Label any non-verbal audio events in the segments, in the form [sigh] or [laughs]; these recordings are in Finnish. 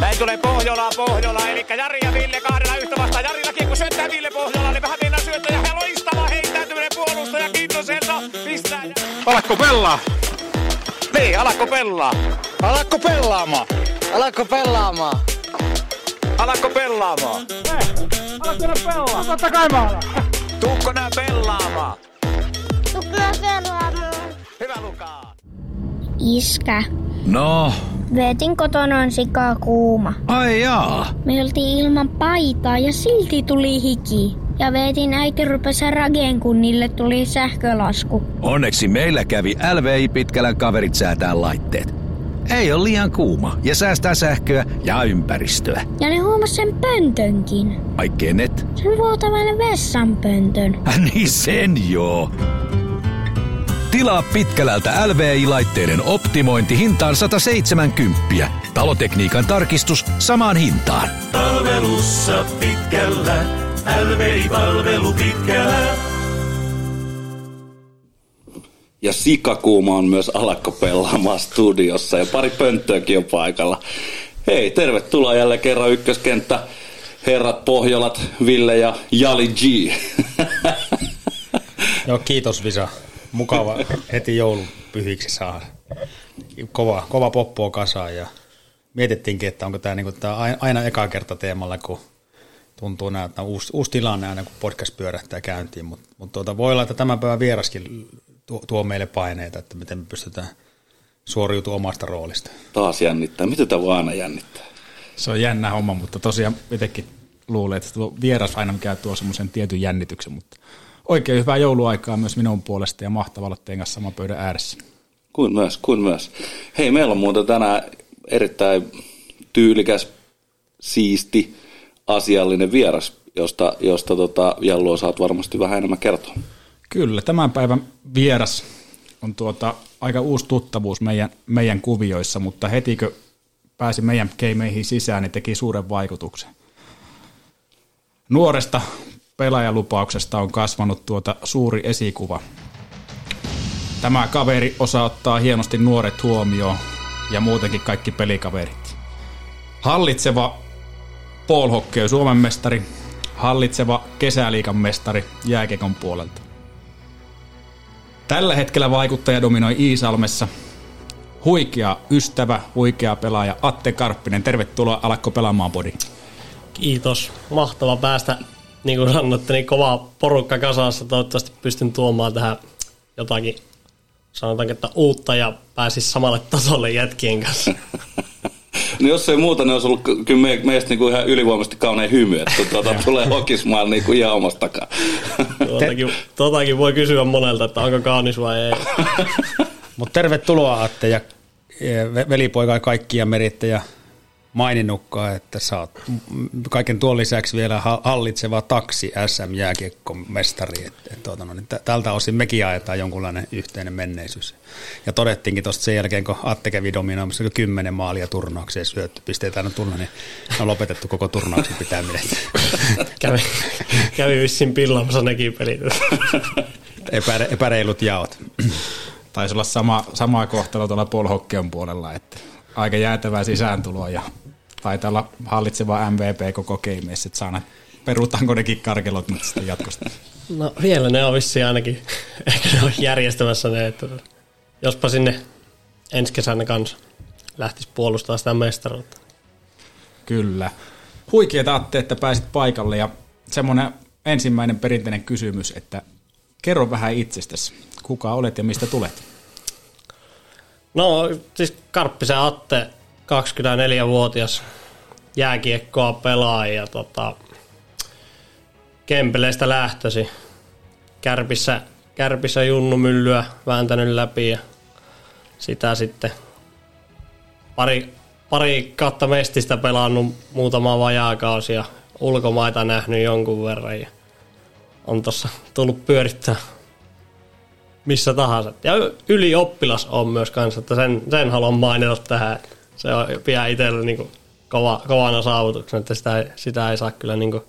Näin tulee Pohjola, Pohjola, eli Jari ja Ville kahdella yhtä vastaan. Jarilla kiekko syöttää Ville Pohjola, niin vähän mennään ja hän loistava heittäytyminen puolustaja Kintoselta. Pistää. Alakko pelaa? Niin, alakko pelaa? Alakko pelaamaan? Alatko pelaamaan? Alakko pelaamaan? Alakko nää pelaa? Totta kai mä alan. Tuukko nää pelaamaan? Tukea pelaamaan. Hyvä Lukaa. Iskä. No, Veetin kotona on sikaa kuuma. ai jaa. Me oltiin ilman paitaa ja silti tuli hiki. Ja veetin äiti rupesi rageen, kun niille tuli sähkölasku. Onneksi meillä kävi LVI Pitkälän kaverit säätää laitteet. Ei ole liian kuuma ja säästää sähköä ja ympäristöä. Ja ne huomas sen pöntönkin. Ai kenet? Sen vuotavan vessanpöntön. [laughs] niin sen joo. Tilaa Pitkälältä LVI-laitteiden optimointi hintaan 170. Talotekniikan tarkistus samaan hintaan. Palvelussa pitkällä, LVI-palvelu pitkällä. Ja sikakuuma on myös alakko pelaamaan studiossa ja pari pönttöäkin on paikalla. Hei, tervetuloa jälleen kerran ykköskenttä. Herrat Pohjolat, Ville ja Jali G. Joo, kiitos Visa. Mukava heti joulupyhiksi saada. Kova, kova poppoa kasaan ja mietittiinkin, että onko tämä niinku tää ai- aina eka kerta teemalla, kun tuntuu näin, että on uusi, uusi tilanne aina, kun podcast pyörähtää käyntiin, mutta mut tuota, voi olla, että tämän päivän vieraskin tuo, tuo meille paineita, että miten me pystytään suoriutumaan omasta roolista. Taas jännittää. Mitä tämä aina jännittää? Se on jännä homma, mutta tosiaan itsekin luulen, että tuo vieras aina mikä tuo semmoisen tietyn jännityksen, mutta oikein hyvää jouluaikaa myös minun puolesta ja mahtavaa olla teidän kanssa saman pöydän ääressä. Kuin myös, kuin myös. Hei, meillä on muuten tänään erittäin tyylikäs, siisti, asiallinen vieras, josta, josta tota, Jallu saat varmasti vähän enemmän kertoa. Kyllä, tämän päivän vieras on tuota aika uusi tuttavuus meidän, meidän kuvioissa, mutta hetikö pääsi meidän keimeihin sisään, niin teki suuren vaikutuksen. Nuoresta pelaajalupauksesta on kasvanut tuota suuri esikuva. Tämä kaveri osaa ottaa hienosti nuoret huomioon ja muutenkin kaikki pelikaverit. Hallitseva Paul Hockey Suomen mestari, hallitseva kesäliikan mestari jääkekon puolelta. Tällä hetkellä vaikuttaja dominoi Iisalmessa. Huikea ystävä, huikea pelaaja Atte Karppinen. Tervetuloa Alakko pelaamaan podi. Kiitos. Mahtava päästä, niin kuin sanoitte, niin kova porukka kasassa. Toivottavasti pystyn tuomaan tähän jotakin, sanotaanko, että uutta ja pääsis samalle tasolle jätkien kanssa. [laughs] No jos ei muuta, niin olisi ollut ky- kyllä me, meistä niin kuin ihan ylivoimaisesti kaunein hymy, että tuota, [laughs] tulee hokismaan niin kuin ihan omastakaan. [laughs] Tuotakin, tuotakin voi kysyä monelta, että onko kaunis vai ei. Mutta tervetuloa Atte ja ve- velipoika ja kaikkia meritte ja maininnutkaan, että sä oot kaiken tuon lisäksi vielä ha- hallitseva taksi SM jääkiekkomestari. Et, et, tuota, no, niin tä- tältä osin mekin ajetaan jonkunlainen yhteinen menneisyys. Ja todettiinkin tuosta sen jälkeen, kun Atte kävi dominoimassa kymmenen maalia turnaukseen syötty pisteitä aina tullut, niin on lopetettu koko turnauksen pitäminen. [laughs] Kävi, kävi vissiin pillaamassa nekin pelit. [laughs] Epä, epäreilut jaot. Taisi olla sama, sama kohtalo tuolla Paul puolella, että aika jäätävää sisääntuloa ja taitaa olla hallitseva MVP koko gameissa, että saa nähdä, perutaanko nekin karkelot nyt sitten jatkosta. No vielä ne on vissiin ainakin, [laughs] ehkä ne on järjestämässä ne, että jospa sinne ensi kesänä kanssa lähtisi puolustaa sitä mestaruutta. Kyllä. Huikeeta Atte, että pääsit paikalle ja semmoinen ensimmäinen perinteinen kysymys, että kerro vähän itsestäsi. Kuka olet ja mistä tulet? No siis Karppisen Atte, 24-vuotias jääkiekkoa pelaa ja tota, Kempeleistä lähtösi. Kärpissä, Kärpissä junnumyllyä vääntänyt läpi ja sitä sitten pari, pari kautta mestistä pelannut muutama vajaakausi ja ulkomaita nähnyt jonkun verran ja on tossa tullut pyörittää missä tahansa. Ja ylioppilas on myös kanssa, että sen, sen haluan mainita tähän. Se on pian itsellä niin kova, kovana saavutuksena, että sitä, ei- sitä ei saa kyllä niin kuin,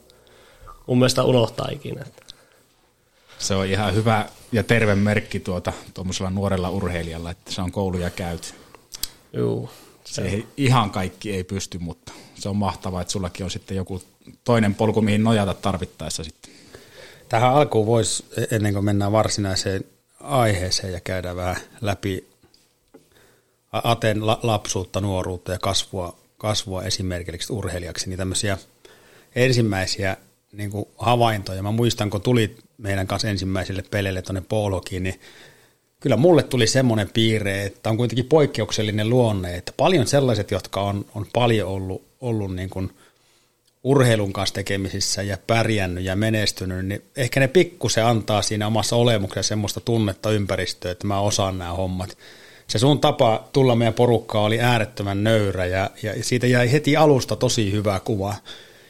mun mielestä unohtaa ikinä. Se on ihan hyvä ja terve merkki tuota tuommoisella nuorella urheilijalla, että se on kouluja käyty. Juu. Se ei, ihan kaikki ei pysty, mutta se on mahtavaa, että sullakin on sitten joku toinen polku, mihin nojata tarvittaessa sitten. Tähän alkuun voisi, ennen kuin mennään varsinaiseen aiheeseen ja käydään vähän läpi Aten lapsuutta, nuoruutta ja kasvua, kasvua esimerkiksi urheilijaksi, niin tämmöisiä ensimmäisiä niin kuin havaintoja. Mä muistan, kun tuli meidän kanssa ensimmäisille peleille tuonne Poolokiin, niin kyllä mulle tuli semmoinen piirre, että on kuitenkin poikkeuksellinen luonne, että paljon sellaiset, jotka on, on paljon ollut, ollut niin kuin urheilun kanssa tekemisissä ja pärjännyt ja menestynyt, niin ehkä ne pikkusen antaa siinä omassa olemuksessa semmoista tunnetta ympäristöä, että mä osaan nämä hommat. Se sun tapa tulla meidän porukkaan oli äärettömän nöyrä ja, ja siitä jäi heti alusta tosi hyvä kuva.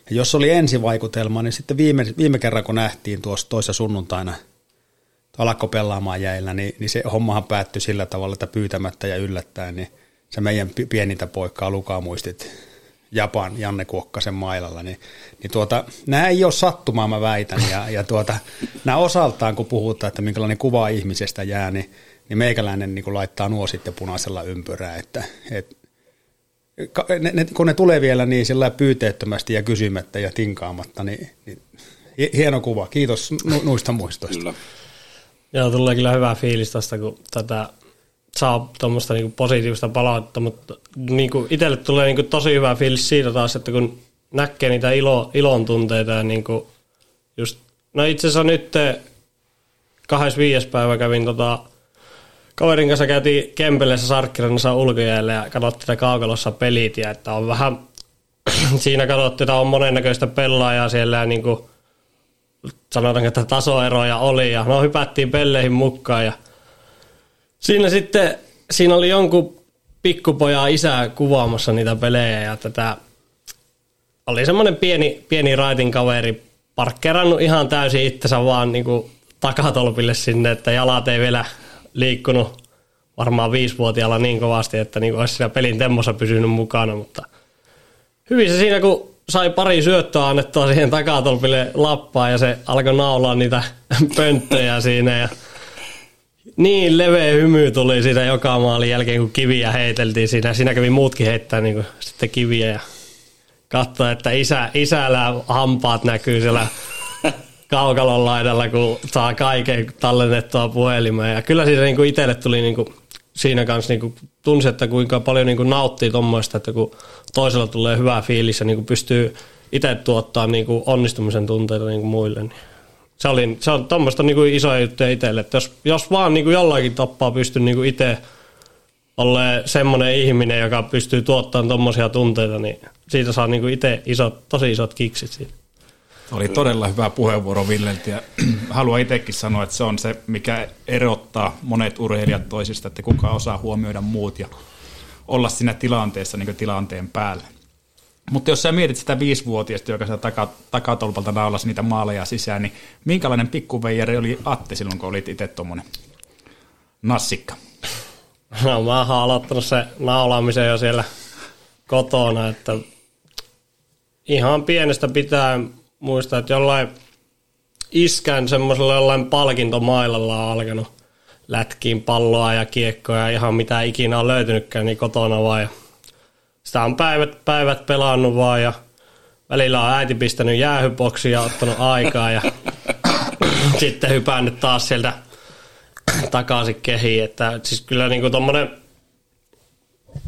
Ja jos oli ensivaikutelma, niin sitten viime, viime kerran kun nähtiin tuossa toisessa sunnuntaina – alkoi pelaamaan jäillä, niin, niin se hommahan päättyi sillä tavalla, että pyytämättä ja yllättäen, niin se meidän pienintä poikaa Lukaa muistit Japan Janne Kuokkasen mailalla, niin, niin tuota, nämä ei ole sattumaa, mä väitän, ja, ja tuota, nämä osaltaan, kun puhutaan, että minkälainen kuva ihmisestä jää, niin, niin meikäläinen niin kuin laittaa nuo sitten punaisella ympyrää, että, et, ne, ne, kun ne tulee vielä niin sillä pyyteettömästi ja kysymättä ja tinkaamatta, niin, niin hieno kuva. Kiitos nu, nuista muistoista. Kyllä. Joo, tulee kyllä hyvä fiilis tästä, kun tätä saa tuommoista niinku positiivista palautetta, mutta niinku itselle tulee niinku tosi hyvä fiilis siitä taas, että kun näkee niitä ilo, ilon tunteita ja niinku just, no itse asiassa nyt 25. päivä kävin tota, kaverin kanssa käytiin Kempeleessä Sarkkirannassa ulkojäällä ja katsottiin tätä kaukalossa pelit ja että on vähän, [clears throat] siinä katsottiin, että on monennäköistä pelaajaa siellä ja niinku, sanotaanko, että tasoeroja oli ja no hypättiin pelleihin mukaan ja siinä sitten, siinä oli jonkun pikkupoja isä kuvaamassa niitä pelejä ja tätä oli semmoinen pieni, pieni raitin kaveri parkkeerannut ihan täysin itsensä vaan niin kuin takatolpille sinne, että jalat ei vielä liikkunut varmaan viisivuotiaalla niin kovasti, että niin olisi siinä pelin temmossa pysynyt mukana, mutta hyvin se siinä, kun sai pari syöttöä annettua siihen takatolpille lappaa ja se alkoi naulaa niitä [laughs] pönttöjä siinä ja niin leveä hymy tuli siitä joka maalin jälkeen, kun kiviä heiteltiin siinä. Siinä kävi muutkin heittää niin kuin, sitten kiviä ja katsoa, että isä, isällä hampaat näkyy siellä kaukalon laidalla, kun saa kaiken tallennettua puhelimeen. Ja kyllä siitä niin kuin itselle tuli niin kuin, siinä kanssa niin kuin, tunsi, että kuinka paljon niin kuin, nauttii tuommoista, että kun toisella tulee hyvä fiilis ja niin kuin, pystyy itse tuottaa niin kuin, onnistumisen tunteita niin kuin muille. Niin se, oli, se on tuommoista niin kuin, isoja juttuja itselle, että jos, jos vaan niin kuin, jollakin tappaa pystyy niin kuin, itse ole semmoinen ihminen, joka pystyy tuottamaan tuommoisia tunteita, niin siitä saa niin itse isot, tosi isot kiksit siitä. Oli todella hyvä puheenvuoro Villeltä ja [clears throat] haluan itsekin sanoa, että se on se, mikä erottaa monet urheilijat toisista, että kuka osaa huomioida muut ja olla siinä tilanteessa niin tilanteen päällä. Mutta jos sä mietit sitä viisivuotiaista, joka taka, takatolpalta naulasi niitä maaleja sisään, niin minkälainen pikkuveijari oli Atte silloin, kun olit itse tuommoinen nassikka? No mä oon aloittanut se naulaamisen jo siellä kotona, että ihan pienestä pitää muistaa, että jollain iskän semmoisella jollain palkintomailalla on alkanut lätkiin palloa ja kiekkoa ja ihan mitä ikinä on löytynytkään, niin kotona vaan. Ja sitä on päivät, päivät pelannut vaan ja välillä on äiti pistänyt jäähyboksi ja ottanut aikaa ja [coughs] sitten hypännyt taas sieltä takaisin kehiin. Että siis kyllä niin tommonen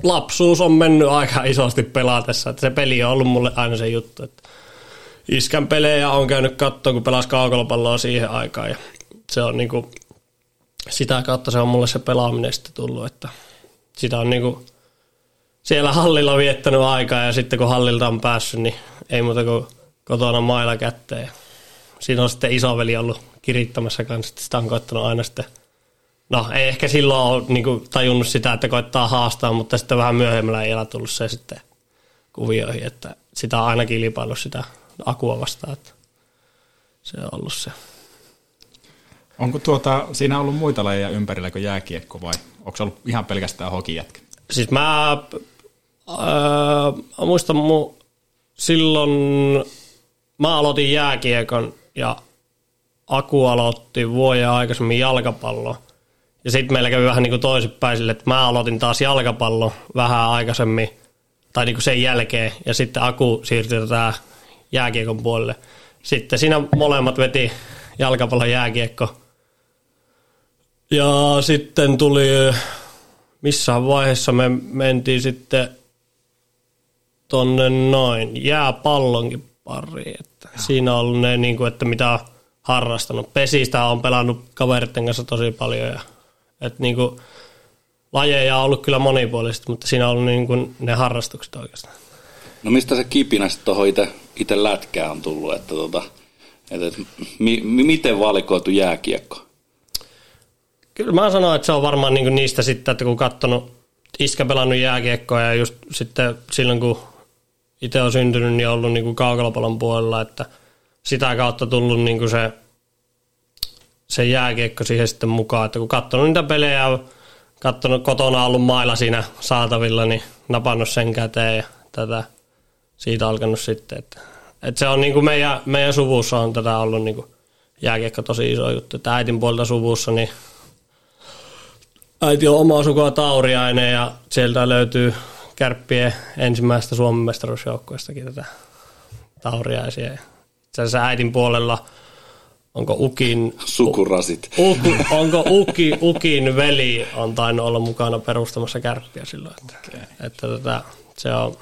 lapsuus on mennyt aika isosti pelatessa. Että se peli on ollut mulle aina se juttu, että iskän pelejä on käynyt katsoa, kun pelas kaukolopalloa siihen aikaan. Ja se on niinku, sitä kautta se on mulle se pelaaminen sitten tullut, että sitä on niinku siellä hallilla viettänyt aikaa ja sitten kun hallilta on päässyt, niin ei muuta kuin kotona mailla kätteen. Siinä on sitten isoveli ollut kirittämässä kanssa, että sitä on koittanut aina sitten No ei ehkä silloin ole niin kuin, tajunnut sitä, että koittaa haastaa, mutta sitten vähän myöhemmällä ei tullut se sitten kuvioihin, että sitä on aina kilpaillut sitä akua vastaan. Että se on ollut se. Onko tuota, siinä ollut muita lajeja ympärillä kuin jääkiekko vai onko se ollut ihan pelkästään hokijätkä? Siis mä, mä muistan mu, silloin mä aloitin jääkiekon ja Aku aloitti vuoden aikaisemmin jalkapallo. Ja sitten meillä kävi vähän niin kuin toisinpäin sille, että mä aloitin taas jalkapallo vähän aikaisemmin, tai niin kuin sen jälkeen, ja sitten Aku siirtyi tätä jääkiekon puolelle. Sitten siinä molemmat veti jalkapallo jääkiekko. Ja sitten tuli, missään vaiheessa me mentiin sitten tonne noin jääpallonkin pariin. Että siinä on ollut ne, niin kuin, että mitä on harrastanut. Pesistä on pelannut kaveritten kanssa tosi paljon. Ja, että niin kuin, lajeja on ollut kyllä monipuolisesti, mutta siinä on ollut niin kuin ne harrastukset oikeastaan. No mistä se kipinä sitten tuohon itse lätkään on tullut, että tota, että, että mi, mi, miten valikoitu jääkiekko? Kyllä mä sanon, että se on varmaan niin niistä sitten, että kun katsonut iskä pelannut jääkiekkoa ja just sitten silloin kun itse on syntynyt, niin ollut niin kuin kaukalopallon puolella, että sitä kautta tullut niin kuin se, se jääkiekko siihen sitten mukaan, että kun katsonut niitä pelejä, katsonut kotona ollut mailla siinä saatavilla, niin napannut sen käteen ja tätä siitä alkanut sitten, että, että se on niin kuin meidän, meidän suvussa on tätä ollut niin kuin jääkiekko tosi iso juttu, että äitin puolta suvussa, niin äiti on omaa sukua Tauriainen ja sieltä löytyy kärppien ensimmäistä Suomen mestaruusjoukkueestakin tätä Tauriaisia. Itse asiassa äitin puolella onko Ukin... Sukurasit. Uku, onko Uki, Ukin veli on tainnut olla mukana perustamassa kärppiä silloin. Että, okay. että tätä, se on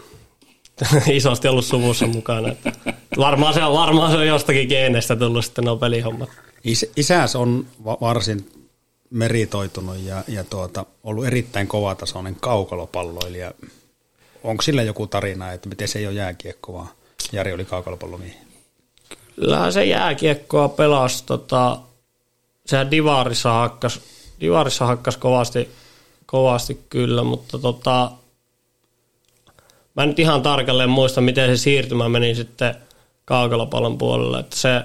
[laughs] isosti ollut suvussa mukana. Että varmaan, se on, varmaan se on jostakin geeneistä tullut sitten nuo pelihommat. Is, isäs on va- varsin meritoitunut ja, ja tuota, ollut erittäin kovatasoinen kaukalopalloilija. Onko sillä joku tarina, että miten se ei ole jääkiekko, vaan Jari oli kaukalopallomiehen? Kyllähän se jääkiekkoa pelasi. Tota, sehän Divarissa hakkas, Divarissa hakkas kovasti, kovasti kyllä, mutta tota, mä nyt ihan tarkalleen muista, miten se siirtymä meni sitten kaukalopallon puolelle. Että se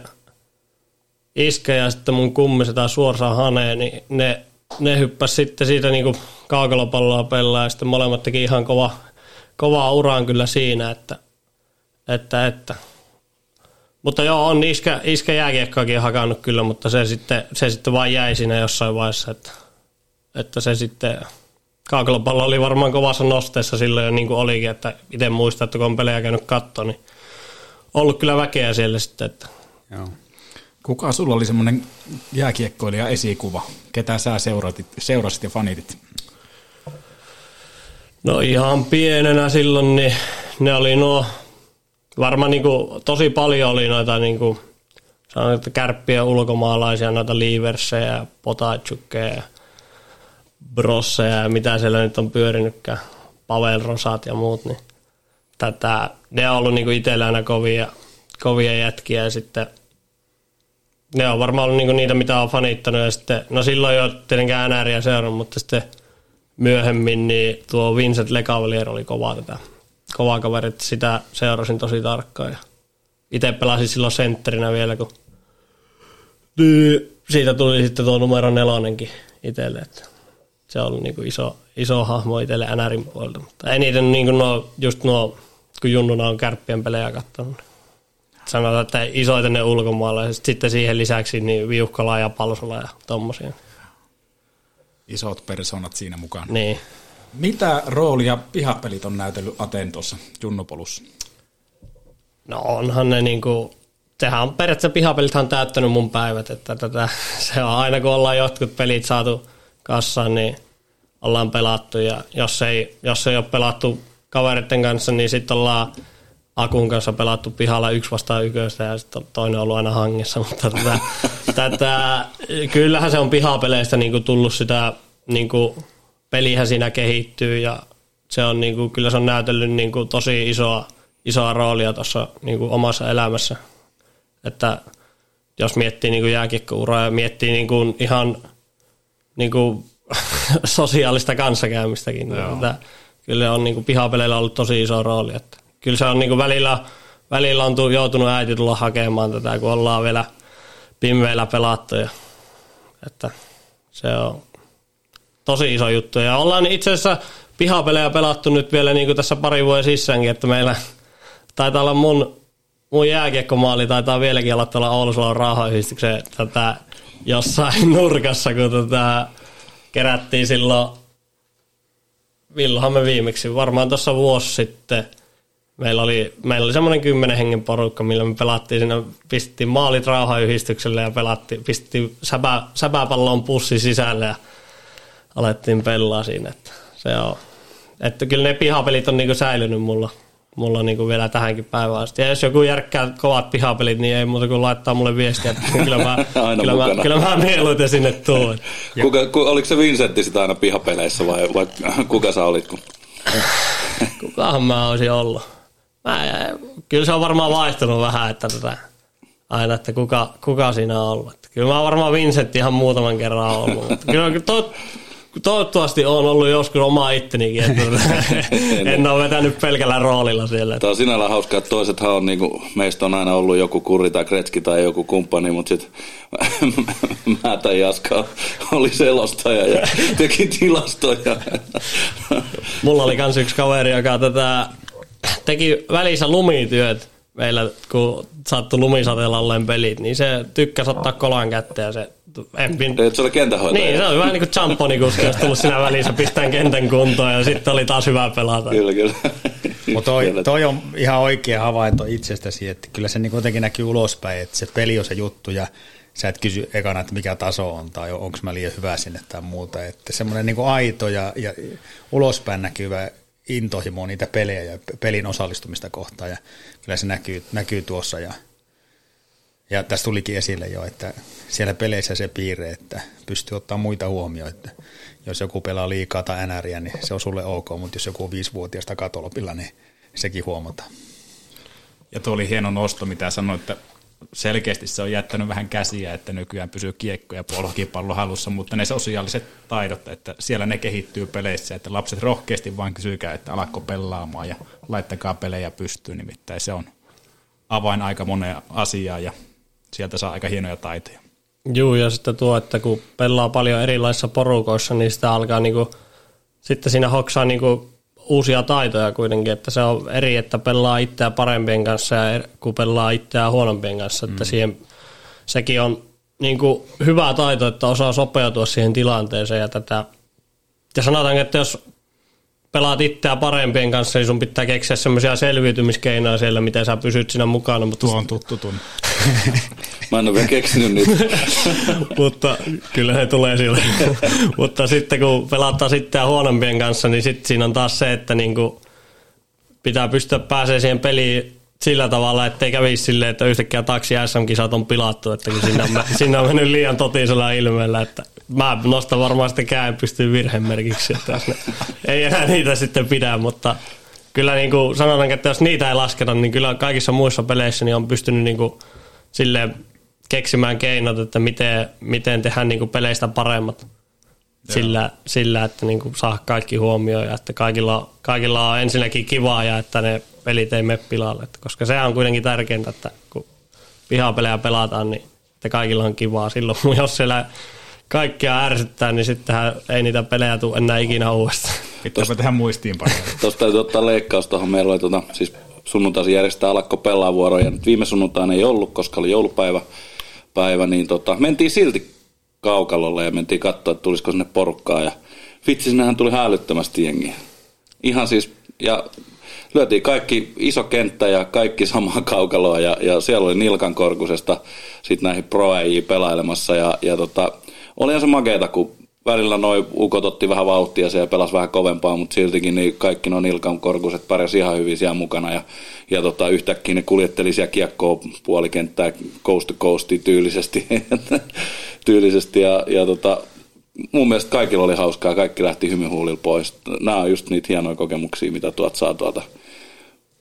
iske ja sitten mun kummi tai suoraan haneen, niin ne, ne hyppäs sitten siitä niin kaukalopalloa pelaa ja sitten molemmat teki ihan kova, kovaa uraan kyllä siinä, että, että, että. Mutta joo, on iskä, iskä jääkiekkoakin hakannut kyllä, mutta se sitten, se sitten vain jäi siinä jossain vaiheessa, että, että se sitten, kaukalopallo oli varmaan kovassa nosteessa silloin jo niin kuin olikin, että itse muistan, että kun on pelejä käynyt katto, niin ollut kyllä väkeä siellä sitten, että Joo. Kuka sulla oli semmoinen jääkiekkoilija esikuva? Ketä sä seuratit, seurasit ja fanitit? No ihan pienenä silloin, niin ne oli nuo, varmaan niin kuin, tosi paljon oli noita niin kuin, sanoin, että kärppiä ulkomaalaisia, noita liiversejä ja potachukkeja ja brosseja ja mitä siellä nyt on pyörinytkään, Pavel Rosat ja muut, niin tätä, ne on ollut niin itsellä aina kovia, kovia jätkiä ja sitten ne on varmaan ollut niinku niitä, mitä on fanittanut. Ja sitten, no silloin jo tietenkään NRiä seurannut, mutta sitten myöhemmin niin tuo Vincent Lecavalier oli kova tätä. Kova kaveri, että sitä seurasin tosi tarkkaan. Ja itse pelasin silloin sentterinä vielä, kun niin siitä tuli sitten tuo numero nelonenkin itselle. Että se on ollut niinku iso, iso hahmo itselle NRin puolelta. Mutta eniten niinku nuo, just nuo, kun junnuna on kärppien pelejä katsonut sanotaan, että isoiten ne ulkomaalaiset. Sitten siihen lisäksi niin Viuhkala ja Palsola ja tommosia. Isot persoonat siinä mukaan. Niin. Mitä roolia pihapelit on näytellyt Atentossa Junnupolussa? No onhan ne niinku, sehän on periaatteessa pihapelithan täyttänyt mun päivät, että tätä, [laughs] se on aina kun ollaan jotkut pelit saatu kassaan, niin ollaan pelattu. Ja jos ei, jos ei ole pelattu kaveritten kanssa, niin sitten ollaan Akun kanssa pelattu pihalla yksi vastaan yköistä ja sitten toinen on ollut aina hangessa, [laughs] mutta tätä, tätä, kyllähän se on pihapeleistä niin kuin tullut sitä, niin kuin, pelihän siinä kehittyy ja se on niin kuin, kyllä se on näytellyt niin kuin, tosi isoa, isoa roolia tuossa niin kuin, omassa elämässä, että jos miettii niin kuin jääkiekkouraa ja miettii niin kuin, ihan niin kuin, [laughs] sosiaalista kanssakäymistäkin, niin, että, kyllä on niin kuin, pihapeleillä ollut tosi iso rooli, että kyllä se on niin kuin välillä, välillä on tu, joutunut äiti tulla hakemaan tätä, kun ollaan vielä pimeillä pelattu. Ja, että se on tosi iso juttu. Ja ollaan itse asiassa pihapelejä pelattu nyt vielä niin kuin tässä pari vuoden sissäänkin, että meillä taitaa olla mun, mun jääkiekkomaali, taitaa vieläkin olla tuolla Oulusuolan rauhayhdistyksen tätä jossain [laughs] nurkassa, kun tätä kerättiin silloin, milloinhan me viimeksi, varmaan tuossa vuosi sitten, meillä oli, meillä oli semmoinen kymmenen hengen porukka, millä me pelattiin siinä, pistettiin maalit rauhayhdistykselle ja pelattiin, pistettiin säpä, säpäpallon pussi sisälle ja alettiin pelaa siinä. Että se on, että kyllä ne pihapelit on niinku säilynyt mulla, mulla niinku vielä tähänkin päivään asti. Ja jos joku järkkää kovat pihapelit, niin ei muuta kuin laittaa mulle viestiä, että kyllä mä, [laughs] Aina kyllä mä, kyllä mä mieluiten sinne tuun. Kuka, ku, oliko se Vincentti sitä aina pihapeleissä vai, vai kuka sä olit? Kun... [laughs] Kukahan mä olisin ollut? Mä, kyllä se on varmaan vaihtunut vähän, että tätä, aina, että kuka, kuka siinä on ollut. Kyllä mä varmaan Vincent ihan muutaman kerran ollut. Mutta kyllä to, toivottavasti on ollut joskus oma ittenikin, että [laughs] en ole vetänyt pelkällä roolilla siellä. Tämä on sinällään hauskaa, että toisethan on, niinku, meistä on aina ollut joku kurri tai kretski tai joku kumppani, mutta sitten [laughs] mä tai Jaska oli selostaja ja [laughs] teki tilastoja. Mulla oli kans yksi kaveri, joka tätä teki välissä lumityöt meillä, kun sattui lumisateella olleen pelit, niin se tykkäsi ottaa kolan kätteen ja se empin... Et se oli kentähoitaja. Niin, se oli vähän niin kuin champonikuski, jos tullut siinä välissä pistään kentän kuntoon ja sitten oli taas hyvä pelata. Kyllä, kyllä. Mutta toi, toi on ihan oikea havainto itsestäsi, että kyllä se niin jotenkin näkyy ulospäin, että se peli on se juttu ja sä et kysy ekana, että mikä taso on tai onko mä liian hyvä sinne tai muuta. Että semmoinen niin aito ja, ja ulospäin näkyvä intohimo niitä pelejä ja pelin osallistumista kohtaan ja kyllä se näkyy, näkyy tuossa ja, ja tässä tulikin esille jo, että siellä peleissä se piirre, että pystyy ottaa muita huomioon, että jos joku pelaa liikaa tai NRiä, niin se on sulle ok, mutta jos joku on viisivuotiaasta katolopilla, niin sekin huomataan. Ja tuo oli hieno nosto, mitä sanoit, että selkeästi se on jättänyt vähän käsiä, että nykyään pysyy kiekko ja polkipallo halussa, mutta ne sosiaaliset taidot, että siellä ne kehittyy peleissä, että lapset rohkeasti vaan kysykää, että alakko pelaamaan ja laittakaa pelejä pystyyn, nimittäin se on avain aika moneen asiaan ja sieltä saa aika hienoja taitoja. Juu, ja sitten tuo, että kun pelaa paljon erilaisissa porukoissa, niin sitä alkaa niinku, sitten siinä hoksaa niinku uusia taitoja kuitenkin, että se on eri, että pelaa itseä parempien kanssa ja er- kun pelaa itseä huonompien kanssa, että siihen, sekin on niinku hyvä taito, että osaa sopeutua siihen tilanteeseen ja tätä, ja sanotaanko, että jos pelaat itseä parempien kanssa, niin sun pitää keksiä semmoisia selviytymiskeinoja siellä, miten sä pysyt siinä mukana. Mutta Tuo on tuttu tunne. [laughs] Mä en ole vielä keksinyt niitä. [laughs] mutta kyllä he tulee sille. [laughs] mutta sitten kun pelataan sitten huonompien kanssa, niin sitten siinä on taas se, että niinku pitää pystyä pääsemään siihen peliin sillä tavalla, ettei kävisi silleen, että yhtäkkiä taksi SM-kisat on pilattu, että kun sinne on, [laughs] sinne on mennyt liian totisella ilmeellä, että mä nostan varmaan sitten käen pystyy virhemerkiksi, että ne, ei enää niitä sitten pidä, mutta kyllä niin kuin sanotaan, että jos niitä ei lasketa, niin kyllä kaikissa muissa peleissä niin on pystynyt niin kuin silleen keksimään keinot, että miten, miten tehdään niin kuin peleistä paremmat sillä, sillä, että niin kuin saa kaikki huomioon ja että kaikilla, kaikilla on ensinnäkin kivaa ja että ne pelit ei mene pilalle. Että koska se on kuitenkin tärkeintä, että kun pihapelejä pelataan, niin että kaikilla on kivaa. Silloin [laughs] jos siellä kaikkia ärsyttää, niin sittenhän ei niitä pelejä tule enää ikinä uudestaan. Pitääpä tehdä muistiinpanoja. [laughs] Tuosta täytyy ottaa leikkaus tuohon. Meillä oli tuota, siis sunnuntaisin järjestää alakko pelaa vuoroja. Nyt viime sunnuntaina ei ollut, koska oli joulupäivä. Päivä, niin tota, mentiin silti kaukalolle ja mentiin katsoa, että tulisiko sinne porukkaa. Ja vitsi, sinnehän tuli hälyttömästi jengiä. Ihan siis, ja lyötiin kaikki iso kenttä ja kaikki samaa kaukaloa ja, ja siellä oli Nilkan Korkusesta sitten näihin pro pelailemassa ja, ja tota, oli se makeeta, kun välillä noi ukot otti vähän vauhtia ja pelasi vähän kovempaa, mutta siltikin niin kaikki nuo Nilkan Korkuset pärjäsi ihan hyvin siellä mukana ja, ja tota, yhtäkkiä ne kuljetteli siellä kiekkoa puolikenttää coast to coastia tyylisesti, [laughs] tyylisesti ja, ja tota, mun mielestä kaikilla oli hauskaa, kaikki lähti hymyhuulilla pois. Nämä on just niitä hienoja kokemuksia, mitä tuot saa tuolta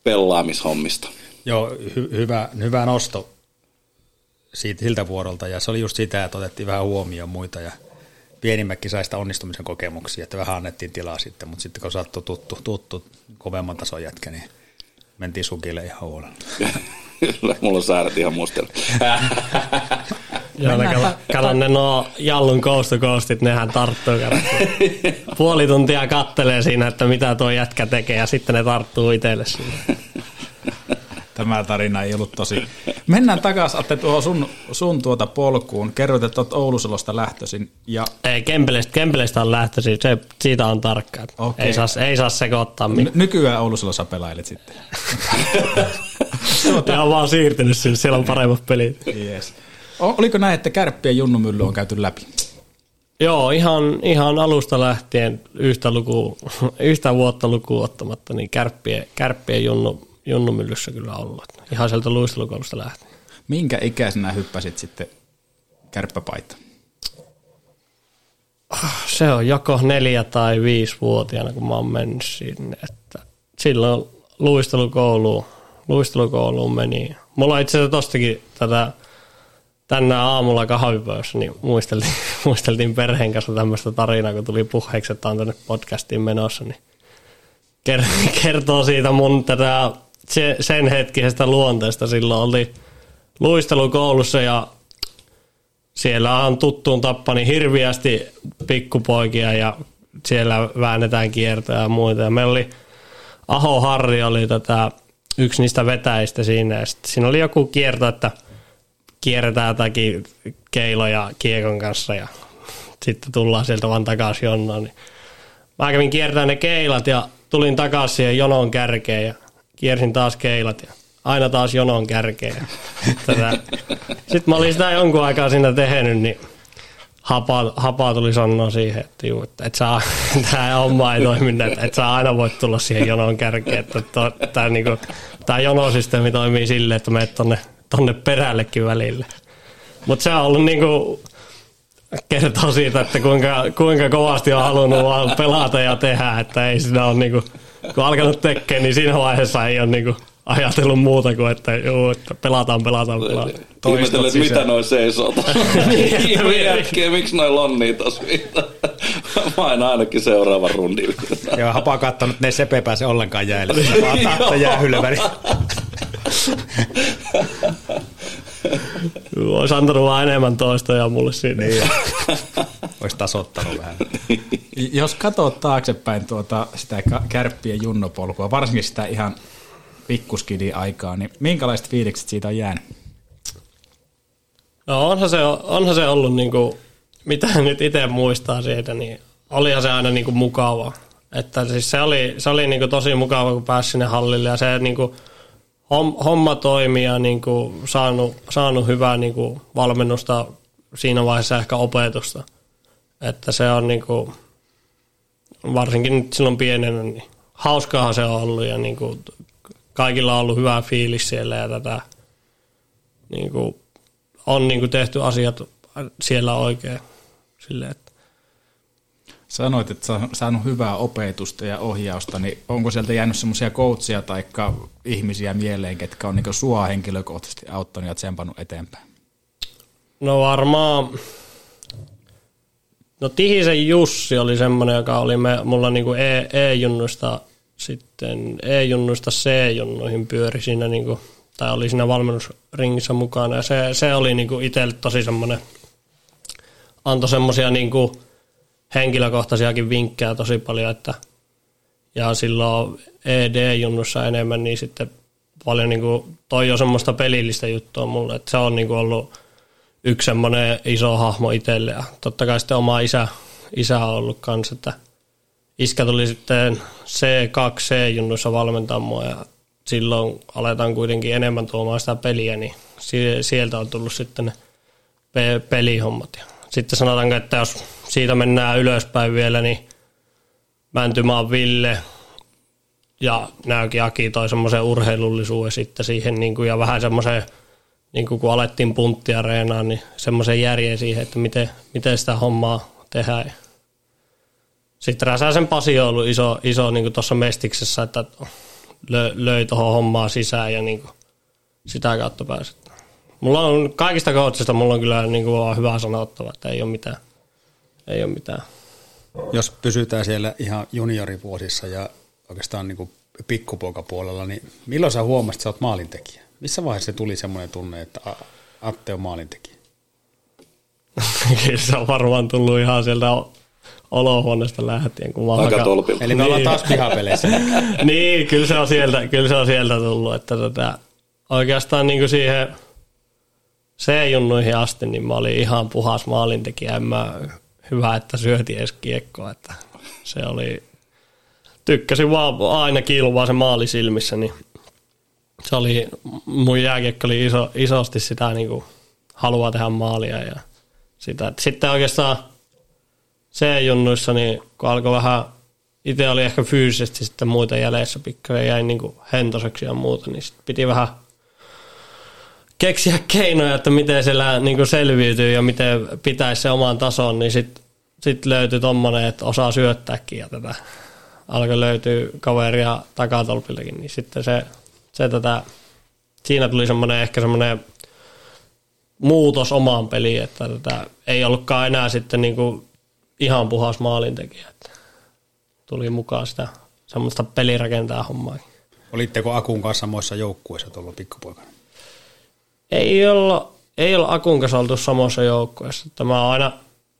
pelaamishommista. Joo, hy- hyvä, hyvä nosto siitä siltä vuorolta ja se oli just sitä, että otettiin vähän huomioon muita ja pienimmäkin sai sitä onnistumisen kokemuksia, että vähän annettiin tilaa sitten, mutta sitten kun sattui tuttu, tuttu kovemman tason jätkä, niin mentiin sukille ihan huolella. [laughs] Kyllä, mulla on säädät ihan mustella. [laughs] Joo, kato, kato ne nuo Jallun coastit, nehän tarttuu. [laughs] Puoli tuntia kattelee siinä, että mitä tuo jätkä tekee ja sitten ne tarttuu itselle siinä. Tämä tarina ei ollut tosi. Mennään takaisin Atte tuohon sun, sun tuota polkuun. Kerroit, että olet Oulusalosta lähtöisin. Ja Ei, Kempelestä, Kempelestä on lähtöisin, se, siitä on tarkkaa. Okei. Ei, saa, ei saa sekoittaa mitään. n- nykyään Oulusalossa pelailet sitten. [laughs] Ja on vaan siirtynyt sinne, siellä on paremmat pelit. Yes. Oliko näin, että kärppien junnumylly on käyty läpi? Joo, ihan, ihan alusta lähtien yhtä, luku, yhtä vuotta lukuun ottamatta, niin kärppien, kärppien junnu, junnumyllyssä kyllä ollut. Ihan sieltä luistelukoulusta lähtien. Minkä ikäisenä hyppäsit sitten kärppäpaita? Se on joko neljä tai viisi vuotiaana, kun mä oon mennyt sinne. Että silloin luistelukouluun, luistelukouluun meni. Mulla itse asiassa tostakin tätä tänään aamulla kahvipöydässä, niin muisteltiin, [laughs] muisteltiin perheen kanssa tämmöistä tarinaa, kun tuli puheeksi, että on tänne podcastiin menossa, niin ker- [laughs] kertoo siitä mun tätä se- sen hetkisestä luonteesta. Silloin oli luistelukoulussa ja siellä on tuttuun tappani hirviästi pikkupoikia ja siellä väännetään kiertoja ja muita. Ja meillä oli Aho Harri oli tätä, yksi niistä vetäjistä siinä ja siinä oli joku kierto, että kierretään jotakin keiloja kiekon kanssa ja sitten tullaan sieltä vaan takaisin jonoon. Niin mä kävin kiertämään ne keilat ja tulin takaisin jonon kärkeen ja kiersin taas keilat ja aina taas jonon kärkeen. [laughs] Sitten mä olin sitä jonkun aikaa siinä tehnyt, niin hapa, hapa tuli sanoa siihen, että, juu, että et saa, [laughs] tämä homma ei toimi että et sä aina voit tulla siihen jonon kärkeen, että tämä niinku, jonosysteemi toimii silleen, että menet tonne, tonne perällekin välille. Mutta se on ollut niinku, kertoo siitä, että kuinka, kuinka kovasti on halunnut vaan pelata ja tehdä, että ei siinä ole niinku, kun alkanut tekemään, niin siinä vaiheessa ei ole niinku ajatellut muuta kuin, että, juu, että pelataan, pelataan, pelataan. Ihmetellä, että mitä noin seisoo. [laughs] Niin, jätkiä, miksi noin lonnii tossa [laughs] Mä en ainakin seuraavan rundin. Joo, hapa kattonut, että ne sepe pääse ollenkaan jäälle. [laughs] Se vaan tahto väliin. Olisi antanut vaan enemmän toista ja mulle siinä. Niin. Olisi tasoittanut vähän. Jos katsot taaksepäin tuota, sitä kärppien junnopolkua, varsinkin sitä ihan pikkuskidin aikaa, niin minkälaiset fiilikset siitä on jäänyt? No onhan se, onhan se ollut, niinku, mitä [laughs] nyt itse muistaa siitä, niin olihan se aina niinku mukava. Että siis se oli, se oli niinku tosi mukava, kun pääsi sinne hallille ja se niinku, hom- homma toimi ja niinku saanut, saanut hyvää niinku valmennusta siinä vaiheessa ehkä opetusta. Että se on niinku, varsinkin nyt silloin pienenä, niin hauskaahan se on ollut ja niinku, kaikilla on ollut hyvä fiilis siellä ja tätä niinku, on niinku tehty asiat siellä oikein. Silleen, että Sanoit, että sä saanut hyvää opetusta ja ohjausta, niin onko sieltä jäänyt semmoisia coachia tai ihmisiä mieleen, ketkä on niinku sua henkilökohtaisesti auttanut ja tsempannut eteenpäin? No varmaan, no Tihisen Jussi oli semmoinen, joka oli me, mulla niinku E- E-junnuista sitten E-junnuista C-junnuihin pyöri siinä niinku, tai oli siinä valmennusringissä mukana ja se, se oli niinku itselle tosi semmoinen, antoi semmoisia niinku henkilökohtaisiakin vinkkejä tosi paljon, että ja silloin ED-junnussa enemmän, niin sitten paljon niinku toi jo semmoista pelillistä juttua mulle, että se on niinku ollut yksi semmoinen iso hahmo itselle ja totta kai sitten oma isä, isä on ollut kanssa, että iskä tuli sitten C2C-junnuissa valmentaa mua ja silloin aletaan kuitenkin enemmän tuomaan sitä peliä, niin sie- sieltä on tullut sitten ne pe- pelihommat. Ja sitten sanotaanko, että jos siitä mennään ylöspäin vielä, niin Mäntymaan Ville ja Näyki Aki toi semmoisen urheilullisuuden sitten siihen niin kuin, ja vähän semmoisen, niin kuin kun alettiin punttia reenaan, niin semmoisen järjen siihen, että miten, miten sitä hommaa tehdään. Sitten Räsäsen Pasi on ollut iso, iso niin tuossa Mestiksessä, että lö, löi tuohon hommaa sisään ja niin kuin sitä kautta pääsi. Mulla on kaikista coachista mulla on kyllä niin kuin hyvä sanottava, että ei ole mitään. Ei ole mitään. Jos pysytään siellä ihan juniorivuosissa ja oikeastaan niin kuin pikkupoikapuolella, niin milloin sä huomasit, että sä oot maalintekijä? Missä vaiheessa se tuli semmoinen tunne, että Atte on maalintekijä? [laughs] Kyllä se on varmaan tullut ihan sieltä olohuoneesta lähtien. Kun Aika haka- tolpilta. Eli me ollaan taas pihapeleissä. [laughs] niin, kyllä se on sieltä, kyllä se on sieltä tullut. Että tota, oikeastaan niin kuin siihen C-junnuihin asti, niin mä olin ihan puhas maalintekijä. En mä, hyvä, että syötiin edes kiekkoa. Että se oli, tykkäsin vaan aina kilvaa se maali silmissä, niin se oli, mun jääkiekko oli iso, isosti sitä niin kuin haluaa tehdä maalia ja sitä. Sitten oikeastaan C-junnuissa, niin kun alkoi vähän, itse oli ehkä fyysisesti sitten muita jäljessä pikkasen jäi niin kuin hentoseksi ja muuta, niin sitten piti vähän keksiä keinoja, että miten siellä niin selviytyy ja miten pitäisi se oman tason, niin sitten sit löytyi tommonen, että osaa syöttääkin ja tätä alkoi löytyä kaveria takatolpiltakin, niin sitten se, se tätä, siinä tuli semmoinen ehkä semmoinen muutos omaan peliin, että tätä ei ollutkaan enää sitten niin kuin ihan puhas maalintekijä. Että tuli mukaan sitä semmoista pelirakentaa hommaa. Olitteko Akun kanssa samoissa joukkueissa tuolla pikkupoikana? Ei olla, ei olla Akun kanssa oltu samassa joukkueessa. Että mä aina,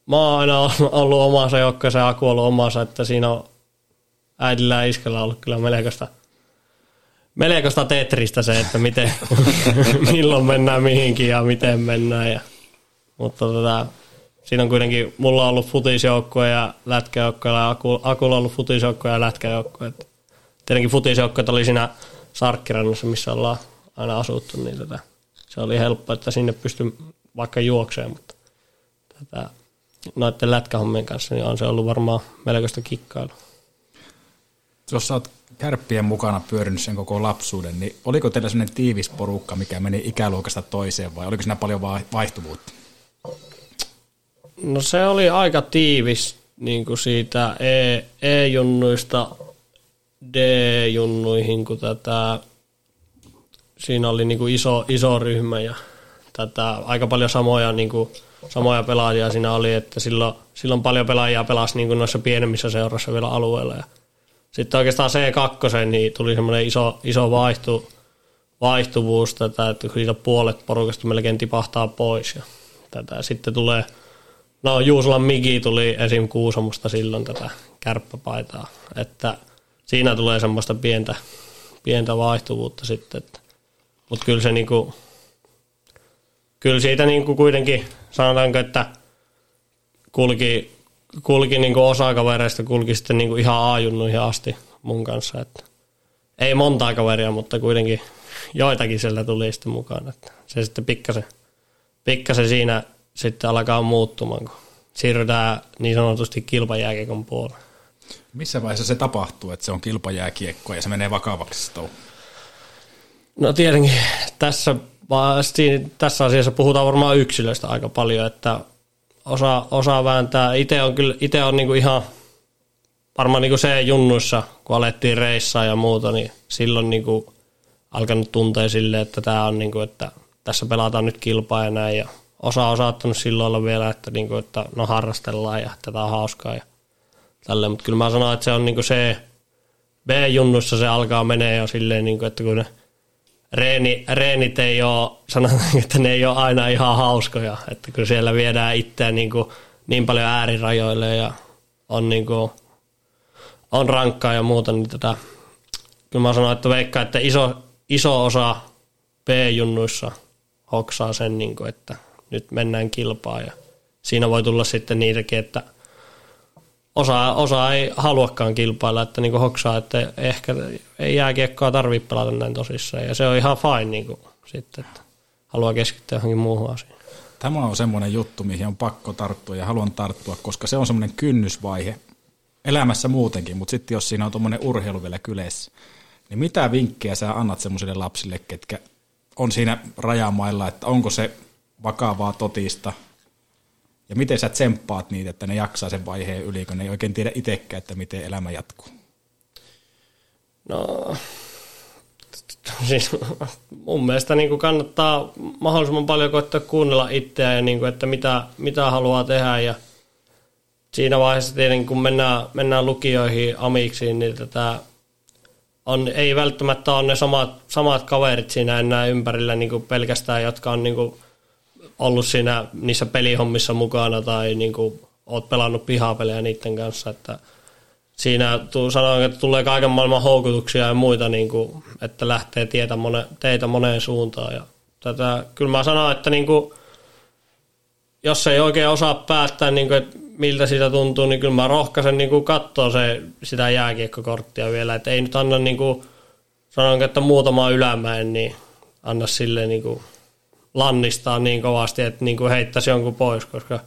mä oon aina [laughs] ollut omassa joukkueessa ja Aku ollut omassa, että siinä on äidillä ja iskellä ollut kyllä melkoista, melkoista tetristä se, että miten, [laughs] milloin mennään mihinkin ja miten mennään. Ja, mutta tota, siinä on kuitenkin, mulla on ollut futisjoukkue ja lätkäjoukkue ja Aku, Akulla on ollut futisjoukkue ja lätkäjoukkue. Tietenkin futisjoukkueet oli siinä Sarkkirannassa, missä ollaan aina asuttu, niin tota, se oli helppo, että sinne pystyi vaikka juokseen, mutta tätä, noiden lätkähommien kanssa niin on se ollut varmaan melkoista kikkailu. Jos sä oot kärppien mukana pyörinyt sen koko lapsuuden, niin oliko teillä sellainen tiivis porukka, mikä meni ikäluokasta toiseen vai oliko siinä paljon vaihtuvuutta? No se oli aika tiivis niin kuin siitä E- E-junnuista D-junnuihin, kun tätä, siinä oli niin kuin iso, iso ryhmä ja tätä, aika paljon samoja, niin kuin, samoja pelaajia siinä oli, että silloin, silloin paljon pelaajia pelasi niin kuin noissa pienemmissä seurassa vielä alueella. Ja sitten oikeastaan C2 niin tuli semmoinen iso, iso vaihtu, vaihtuvuus, tätä, että siitä puolet porukasta melkein tipahtaa pois. Ja tätä. Sitten tulee, no Juusolan Miki tuli esim. Kuusamusta silloin tätä kärppäpaitaa, että siinä tulee semmoista pientä, pientä vaihtuvuutta sitten. Mutta kyllä se niinku, kyllä siitä niinku kuitenkin sanotaanko, että kulki, kulki niinku osa kavereista kulki sitten niinku ihan aajunnuihin asti mun kanssa. Että ei montaa kaveria, mutta kuitenkin joitakin sieltä tuli sitten mukaan. Että se sitten pikkasen, pikkasen siinä sitten alkaa muuttumaan, kun siirrytään niin sanotusti kilpajääkiekon puolelle. Missä vaiheessa se tapahtuu, että se on kilpajääkiekko ja se menee vakavaksi se No tietenkin tässä, tässä asiassa puhutaan varmaan yksilöistä aika paljon, että osa, osa vääntää. Itse on, kyllä, itse on niinku ihan varmaan niinku se junnuissa, kun alettiin reissaa ja muuta, niin silloin niinku alkanut tuntea sille, että tämä on niinku, että tässä pelataan nyt kilpaa ja näin. Ja osa on saattanut silloin olla vielä, että, niinku, että no harrastellaan ja tätä on hauskaa ja tälle, mutta kyllä mä sanon, että se on niinku se B-junnussa se alkaa menee jo silleen, niinku, että kun ne reeni, reenit ei ole, sanotaan, [laughs] että ne ei ole aina ihan hauskoja, että kun siellä viedään itseään niinku niin paljon äärirajoille ja on, niinku, on rankkaa ja muuta, niin tätä, kyllä mä sanon, että veikkaa, että iso, iso osa B-junnuissa hoksaa sen, niinku, että nyt mennään kilpaa ja siinä voi tulla sitten niitäkin, että – osa, osa ei haluakaan kilpailla, että niin hoksaa, että ehkä ei jääkiekkoa tarvitse pelata näin tosissaan. Ja se on ihan fine niin kuin, sitten, että haluaa keskittyä johonkin muuhun asiaan. Tämä on semmoinen juttu, mihin on pakko tarttua ja haluan tarttua, koska se on semmoinen kynnysvaihe elämässä muutenkin, mutta sitten jos siinä on tuommoinen urheilu vielä kyleessä, niin mitä vinkkejä sä annat semmoisille lapsille, ketkä on siinä rajamailla, että onko se vakavaa totista – ja miten sä tsemppaat niitä, että ne jaksaa sen vaiheen yli, kun ne ei oikein tiedä itsekään, että miten elämä jatkuu? No, siis mun mielestä niin kuin kannattaa mahdollisimman paljon koittaa kuunnella itseään ja niin kuin, että mitä, mitä haluaa tehdä ja siinä vaiheessa tietenkin kun mennään, mennään lukioihin, amiksiin, niin tätä on, ei välttämättä ole ne samat, samat kaverit siinä enää ympärillä niin kuin pelkästään, jotka on niin kuin ollut siinä niissä pelihommissa mukana tai niin kuin oot pelannut pihapelejä niiden kanssa, että siinä sanoin, että tulee kaiken maailman houkutuksia ja muita, niin kuin, että lähtee tietä mone, teitä moneen suuntaan. Ja tätä, kyllä mä sanon, että niin kuin, jos ei oikein osaa päättää, niin kuin, että miltä sitä tuntuu, niin kyllä mä rohkaisen niin kuin katsoa se, sitä jääkiekkokorttia vielä. Että ei nyt anna, niin kuin, sanonko, että muutama ylämäen, niin anna sille niin kuin, lannistaa niin kovasti, että niin kuin heittäisi jonkun pois, koska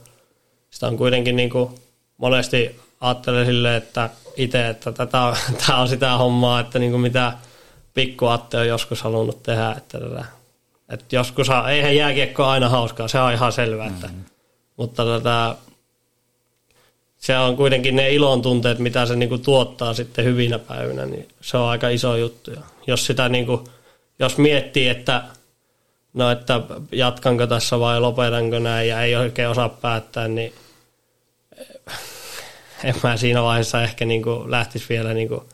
sitä on kuitenkin niin kuin, monesti ajattelee silleen, että itse, että tätä, [laughs] tämä on sitä hommaa, että niin kuin mitä pikku Atte on joskus halunnut tehdä, että, tätä, että joskus, eihän jääkiekko aina hauskaa, se on ihan selvää, että, mm-hmm. mutta tätä, se on kuitenkin ne ilon tunteet, mitä se niinku tuottaa sitten hyvinä päivinä, niin se on aika iso juttu. Ja jos sitä niinku, jos miettii, että no että jatkanko tässä vai lopetanko näin ja ei oikein osaa päättää, niin en mä siinä vaiheessa ehkä niinku lähtisi vielä niinku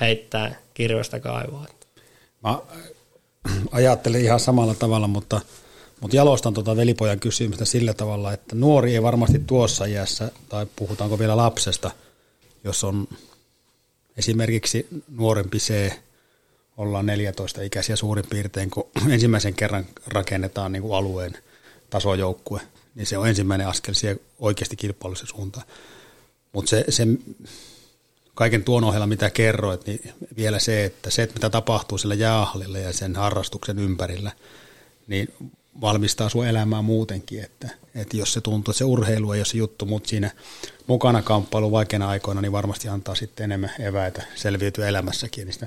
heittää kirvestä kaivoa. Mä ajattelen ihan samalla tavalla, mutta, mutta jalostan tuota velipojan kysymystä sillä tavalla, että nuori ei varmasti tuossa iässä, tai puhutaanko vielä lapsesta, jos on esimerkiksi nuorempi se, ollaan 14 ikäisiä suurin piirtein, kun [clears throat] ensimmäisen kerran rakennetaan niin kuin alueen tasojoukkue, niin se on ensimmäinen askel siihen oikeasti kilpailullisen suuntaan. Mutta se, se, kaiken tuon ohella, mitä kerroit, niin vielä se, että se, että mitä tapahtuu sillä jäähallilla ja sen harrastuksen ympärillä, niin valmistaa sun elämää muutenkin, että, että jos se tuntuu, että se urheilu ei ole se juttu, mutta siinä mukana kamppailu vaikeina aikoina, niin varmasti antaa sitten enemmän eväitä selviytyä elämässäkin niistä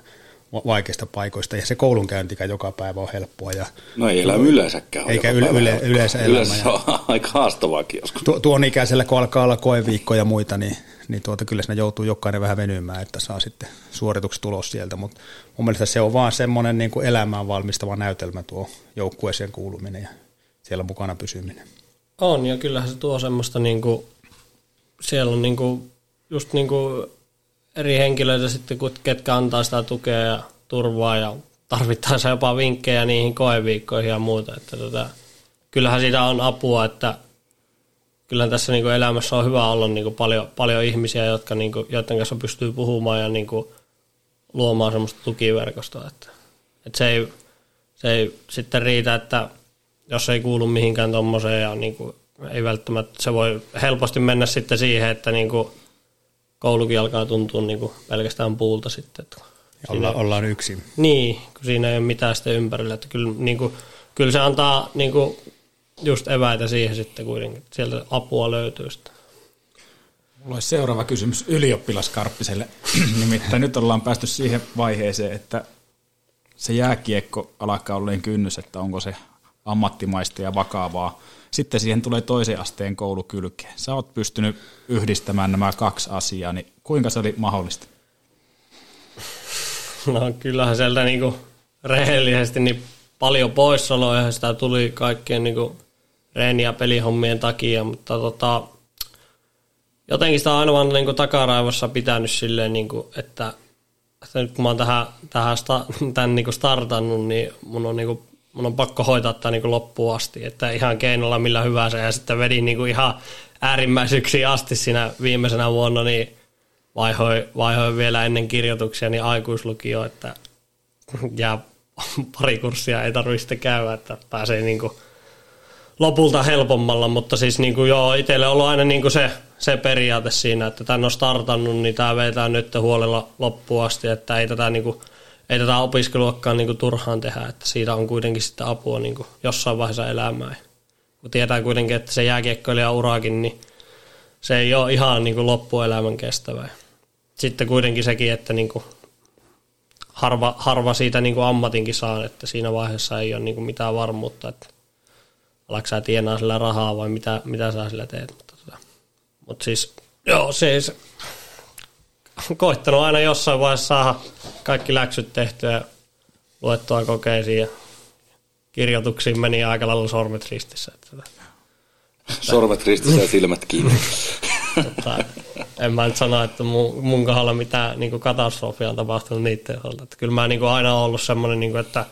vaikeista paikoista. Ja se koulunkäyntikään joka päivä on helppoa. Ja no ei elämä yleensäkään Eikä yle, yle, yleensä elämä. Yleensä on [laughs] aika haastavaakin joskus. Tu, tuon ikäisellä, kun alkaa olla koeviikko ja muita, niin, niin tuota, kyllä siinä joutuu jokainen vähän venymään, että saa sitten suoritukset tulos sieltä. Mutta mun mielestä se on vaan semmoinen niin kuin elämään valmistava näytelmä tuo joukkueeseen kuuluminen ja siellä mukana pysyminen. On, ja kyllähän se tuo semmoista, niin kuin, siellä on niin kuin, just niin kuin eri henkilöitä sitten, ketkä antaa sitä tukea ja turvaa ja tarvittaessa jopa vinkkejä niihin koeviikkoihin ja muuta. Että tota, kyllähän siitä on apua, että kyllähän tässä niin kuin elämässä on hyvä olla niin kuin paljon, paljon ihmisiä, jotka, niin kuin, joiden kanssa pystyy puhumaan ja niin kuin luomaan semmoista tukiverkostoa. Että, että se, ei, se ei sitten riitä, että jos ei kuulu mihinkään tuommoiseen ja niin kuin, ei välttämättä, se voi helposti mennä sitten siihen, että niin kuin, koulukin alkaa tuntua niin kuin pelkästään puulta sitten. Että Olla, siinä, ollaan yksin. Niin, kun siinä ei ole mitään sitten ympärillä. Että kyllä, niin kuin, kyllä se antaa niin kuin, just eväitä siihen sitten kuitenkin. Sieltä apua löytyy sitten. Mulla olisi seuraava kysymys ylioppilaskarppiselle. [clears throat] Nimittäin nyt ollaan päästy siihen vaiheeseen, että se jääkiekko alkaa olleen kynnys, että onko se ammattimaista ja vakavaa sitten siihen tulee toisen asteen koulu kylkeen. Sä oot pystynyt yhdistämään nämä kaksi asiaa, niin kuinka se oli mahdollista? No kyllähän sieltä niinku rehellisesti niin paljon poissaoloja ja sitä tuli kaikkien niinku reeni- ja pelihommien takia, mutta tota, jotenkin sitä on aina vaan niinku takaraivossa pitänyt silleen, niinku, että, että nyt kun mä oon tähän, tähän sta, [laughs] tämän niinku startannut, niin mun on niinku mun on pakko hoitaa tämä niin loppuun asti, että ihan keinolla millä hyvänsä. Ja sitten vedin niin kuin ihan äärimmäisyksi asti siinä viimeisenä vuonna, niin vaihoin, vaihoin vielä ennen kirjoituksia niin aikuislukio, että jää [laughs] pari kurssia ei tarvitse käydä, että pääsee niin lopulta helpommalla, mutta siis niin kuin joo, itselle on ollut aina niin kuin se, se periaate siinä, että tämän on startannut, niin tämä vetää nyt huolella loppuun asti, että ei tätä niin kuin ei tätä opiskeluakaan niin turhaan tehdä, että siitä on kuitenkin sitä apua niin kuin jossain vaiheessa elämää. Kun tietää kuitenkin, että se jääkiekkoilija uraakin, niin se ei ole ihan niin kuin loppuelämän kestävää. Sitten kuitenkin sekin, että niin kuin harva, harva siitä niin kuin ammatinkin saa, että siinä vaiheessa ei ole niin kuin mitään varmuutta, että alatko sä tienaa sillä rahaa vai mitä, mitä sä sillä teet. Mutta, tota, mutta siis, joo, siis [laughs] koittanut aina jossain vaiheessa saada kaikki läksyt tehtyä luettua kokeisiin ja kirjoituksiin meni aika lailla sormet ristissä. Että, sormet ristissä ja silmät kiinni. Mutta, en mä nyt sano, että mun, mun kohdalla mitään niin katastrofia on tapahtunut niiden osalta. Että kyllä mä niin aina ollut semmoinen, niin että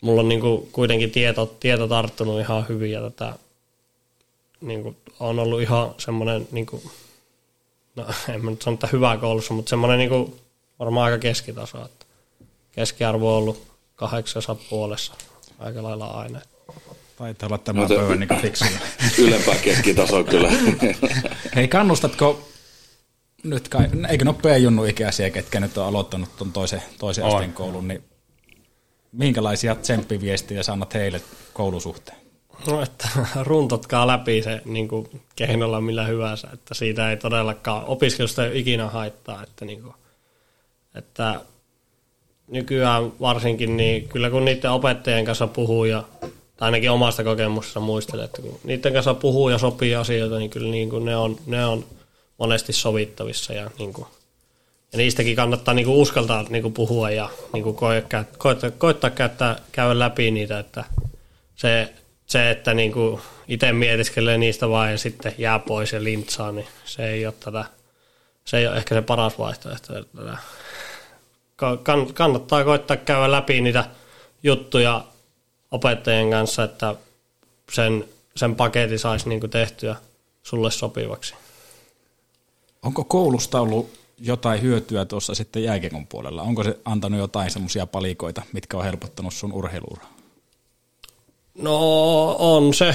mulla on niin kuitenkin tieto, tieto tarttunut ihan hyvin ja tätä, niin kuin, on ollut ihan semmoinen niin kuin, no [laughs] en mä nyt sano, että hyvä koulussa, mutta semmoinen niin kuin, varmaan aika keskitaso. Että keskiarvo on ollut kahdeksassa puolessa aika lailla aina. Taitaa olla tämän päivän niin fiksuja. [laughs] Ylempää keskitasoa kyllä. [laughs] Hei, kannustatko nyt kai, eikö ne ole junnu ikäisiä, ketkä nyt on aloittanut tuon toisen, toisen asteen koulun, niin minkälaisia tsemppiviestejä sä annat heille koulusuhteen? No, että [laughs] runtotkaa läpi se niin kuin keinolla millä hyvänsä, että siitä ei todellakaan opiskelusta ei ikinä haittaa, että, niin kuin, että nykyään varsinkin, niin kyllä kun niiden opettajien kanssa puhuu ja tai ainakin omasta kokemuksesta muistelen, että kun niiden kanssa puhuu ja sopii asioita, niin kyllä niin kuin ne, on, ne on monesti sovittavissa ja, niin kuin, ja niistäkin kannattaa niin kuin uskaltaa niin kuin puhua ja niin kuin koittaa, koittaa käyttää, käydä läpi niitä, että se, se että niin kuin itse mietiskelee niistä vaan ja sitten jää pois ja lintsaa, niin se ei ole, tätä, se ei ole ehkä se paras vaihtoehto. Tätä, kann- kannattaa koittaa käydä läpi niitä juttuja opettajien kanssa, että sen, sen paketin saisi niin kuin tehtyä sulle sopivaksi. Onko koulusta ollut jotain hyötyä tuossa sitten jääkiekon puolella? Onko se antanut jotain semmoisia palikoita, mitkä on helpottanut sun urheiluuraa? No on se,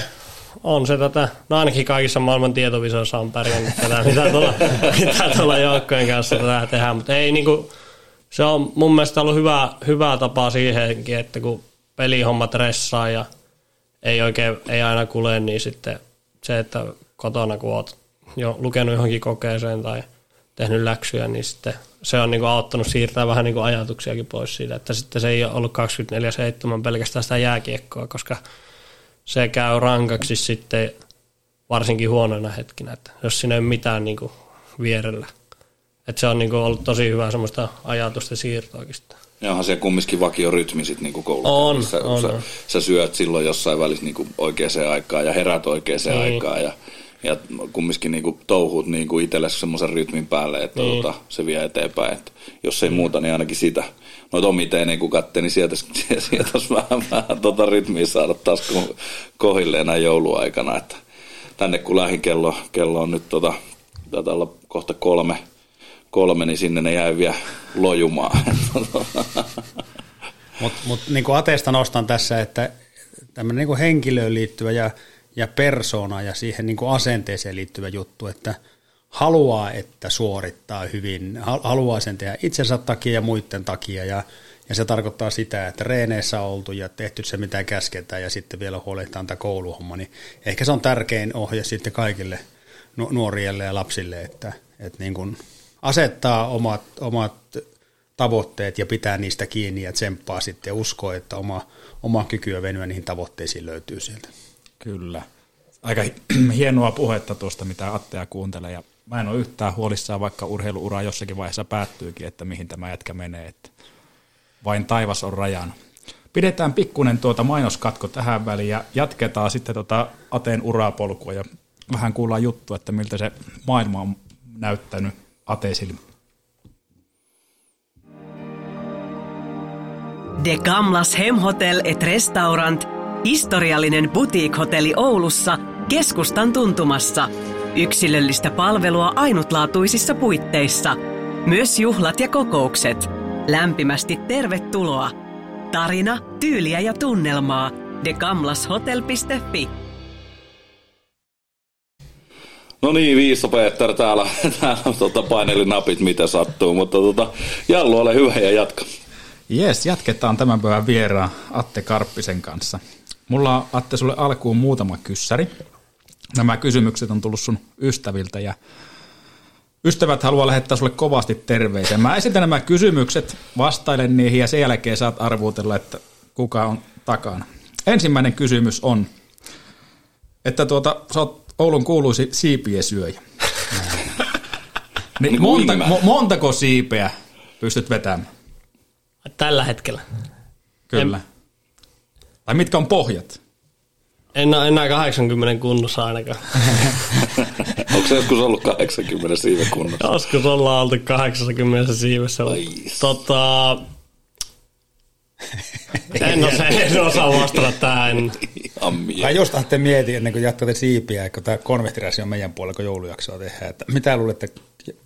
on se tätä, no ainakin kaikissa maailman tietovisoissa on pärjännyt tätä, mitä tuolla, [laughs] mitä tuolla joukkojen kanssa tätä tehdään, mutta ei niinku, se on mun mielestä ollut hyvä, hyvä tapa siihenkin, että kun pelihommat ressaa ja ei oikein, ei aina kule, niin sitten se, että kotona kun oot jo lukenut johonkin kokeeseen tai tehnyt läksyjä, niin sitten se on niinku auttanut siirtää vähän niinku ajatuksiakin pois siitä, että sitten se ei ole ollut 24-7 pelkästään sitä jääkiekkoa, koska se käy rankaksi sitten varsinkin huonoina hetkinä, että jos siinä ei ole mitään niinku vierellä. Että se on niinku ollut tosi hyvä semmoista ajatusten siirtoakin sitten. Ja onhan se kumminkin vakiorytmi sit niinku koulussa. On, sä, on, sä, on. sä, syöt silloin jossain välissä niinku oikeaan aikaan ja herät oikeaan Niin. aikaan ja, ja kumminkin niinku touhut niinku itsellesi semmoisen rytmin päälle, että Niin. tota, se vie eteenpäin. Et jos ei muuta, niin ainakin sitä. Noita omiteinen kun katsoo, niin sieltä, [laughs] sieltä olisi vähän, vähän tota rytmiä saada taas ko- kohilleen näin jouluaikana. Että tänne kun lähin kello, kello on nyt tota, taitaa olla kohta kolme, kolme, niin sinne ne jäi vielä lojumaan. Mutta [laughs] mut, niin ateesta nostan tässä, että tämmöinen niin henkilöön liittyvä ja, ja persoona ja siihen niin asenteeseen liittyvä juttu, että haluaa, että suorittaa hyvin, hal- haluaa sen tehdä itsensä takia ja muiden takia ja, ja se tarkoittaa sitä, että reeneissä on oltu ja tehty se mitä käsketään ja sitten vielä huolehditaan tämä kouluhomma, niin ehkä se on tärkein ohje sitten kaikille nu- nuorille ja lapsille, että, että niin kuin asettaa omat, omat tavoitteet ja pitää niistä kiinni ja tsemppaa sitten ja uskoo, että oma, oma kyky ja venyä niihin tavoitteisiin löytyy sieltä. Kyllä. Aika [clears throat] hienoa puhetta tuosta, mitä Attea kuuntelee. Ja mä en ole yhtään huolissaan, vaikka urheiluura jossakin vaiheessa päättyykin, että mihin tämä jätkä menee. Että vain taivas on rajana. Pidetään pikkunen tuota mainoskatko tähän väliin ja jatketaan sitten tuota Ateen urapolkua ja vähän kuullaan juttua, että miltä se maailma on näyttänyt Ateen silmin. De Gamlas Hemhotel et Restaurant, historiallinen boutique-hotelli Oulussa, keskustan tuntumassa. Yksilöllistä palvelua ainutlaatuisissa puitteissa. Myös juhlat ja kokoukset. Lämpimästi tervetuloa. Tarina, tyyliä ja tunnelmaa. degamlashotel.fi No niin, Viisso Peter täällä, [laughs] täällä tota, paineli napit, mitä sattuu, mutta tota, Jallu, ole hyvä ja jatka. Jes, jatketaan tämän päivän vieraan Atte Karppisen kanssa. Mulla on Atte sulle alkuun muutama kyssäri. Nämä kysymykset on tullut sun ystäviltä ja ystävät haluaa lähettää sulle kovasti terveisiä. Mä esitän nämä kysymykset, vastailen niihin ja sen jälkeen saat arvuutella, että kuka on takana. Ensimmäinen kysymys on, että tuota, sä oot Oulun kuuluisi siipien syöjä. niin Niin monta, mo, montako siipeä pystyt vetämään? Tällä hetkellä. Kyllä. Tai mitkä on pohjat? En ole enää 80 kunnossa ainakaan. [laughs] Onko se joskus ollut 80 siiven kunnossa? Joskus ollaan oltu 80 siivessä. Tota, en, osaa, en osaa vastata tähän. [laughs] Mä just ajattelin mietin ennen kuin jatkatte siipiä, kun tämä konvehtiräsi on meidän puolella, kun joulujaksoa tehdään, että mitä luulette,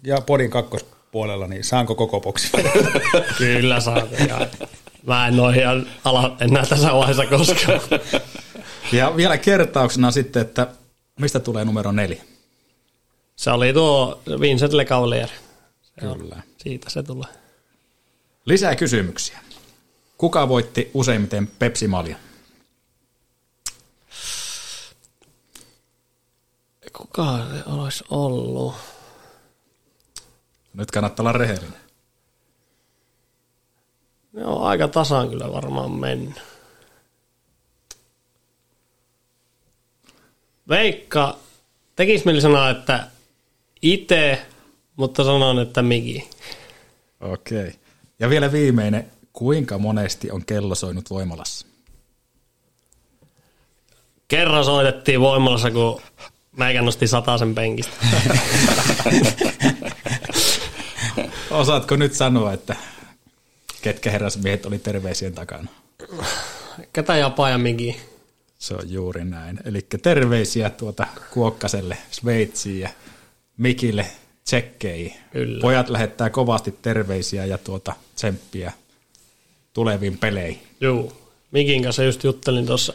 ja podin kakkos puolella, niin saanko koko boksi? [laughs] Kyllä saat. Mä en ole ihan ala enää tässä vaiheessa koskaan. [laughs] Ja vielä kertauksena sitten, että mistä tulee numero neljä? Se oli tuo Vincent Le Cavalier. Se on- Kyllä. Siitä se tulee. Lisää kysymyksiä. Kuka voitti useimmiten Pepsi Malja? Kuka se olisi ollut? Nyt kannattaa olla rehellinen. Ne on aika tasan kyllä varmaan mennyt. Veikka, tekis mieli sanoa, että itse, mutta sanon, että Miki. Okei. Ja vielä viimeinen. Kuinka monesti on kello soinut voimalassa? Kerran soitettiin voimalassa, kun meikä nosti sen penkistä. [laughs] Osaatko nyt sanoa, että ketkä herrasmiehet oli terveisien takana? Ketä ja Miki? Se on juuri näin. Eli terveisiä tuota Kuokkaselle, Sveitsiin ja Mikille tsekkeihin. Kyllä. Pojat lähettää kovasti terveisiä ja tuota tsemppiä tuleviin peleihin. Juu. Mikin kanssa just juttelin tuossa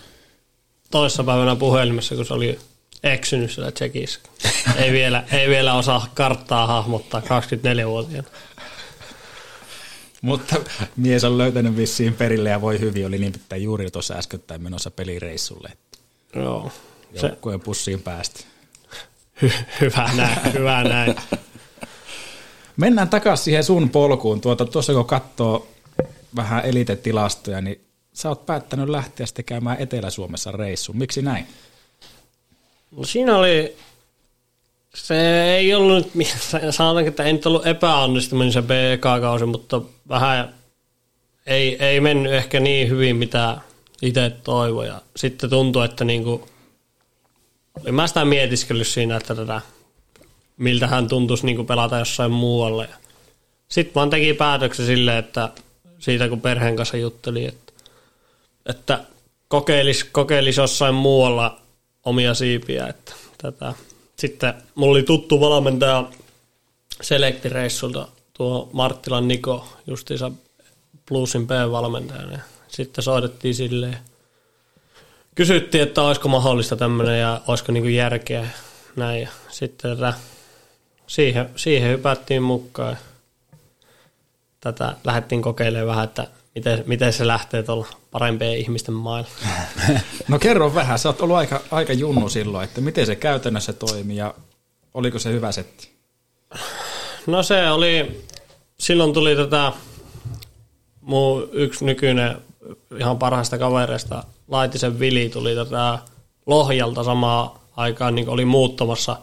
toissapäivänä puhelimessa, kun se oli eksynyt siellä Tsekissä. [laughs] Ei vielä, ei vielä osaa karttaa hahmottaa 24-vuotiaana. Mutta mies on löytänyt vissiin perille ja voi hyvin. Oli nimittäin juuri tuossa äskettäin menossa pelireissulle. Joo. Joukkueen pussiin päästi. hy, hyvä näin, hyvä näin. Mennään takaisin siihen sun polkuun. Tuota, tuossa kun katsoo vähän elitetilastoja, niin sä oot päättänyt lähteä sitten käymään Etelä-Suomessa reissuun. Miksi näin? No siinä oli, se ei ollut [laughs] sanotaanko, että ei nyt ollut epäonnistuminen se BK-kausi, mutta vähän ei, ei mennyt ehkä niin hyvin, mitä itse toivoi. Ja sitten tuntui, että niinku, olin mä sitä mietiskellyt siinä, että tätä, miltä hän tuntuisi niinku pelata jossain muualle. Sitten vaan teki päätöksen silleen, että siitä kun perheen kanssa juttelin, että, että kokeilis, kokeilis jossain muualla omia siipiä. Että tätä. Sitten mulla oli tuttu valmentaja selektireissulta tuo Marttilan Niko, justiinsa Bluesin B-valmentajana. Ja Sitten soitettiin silleen, kysyttiin, että olisiko mahdollista tämmöinen ja olisiko niinku järkeä näin. Ja sitten tätä, siihen, siihen hypättiin mukaan. Tätä lähdettiin kokeilemaan vähän, että miten, miten se lähtee tuolla parempien ihmisten mailla. [laughs] No kerro vähän, sä oot ollut aika, aika junnu silloin, että miten se käytännössä toimii ja oliko se hyvä setti? No se oli, silloin tuli tätä mun yksi nykyinen ihan parhaista kavereista, Laitisen Vili, tuli tätä Lohjalta samaan aikaan, niin oli muuttamassa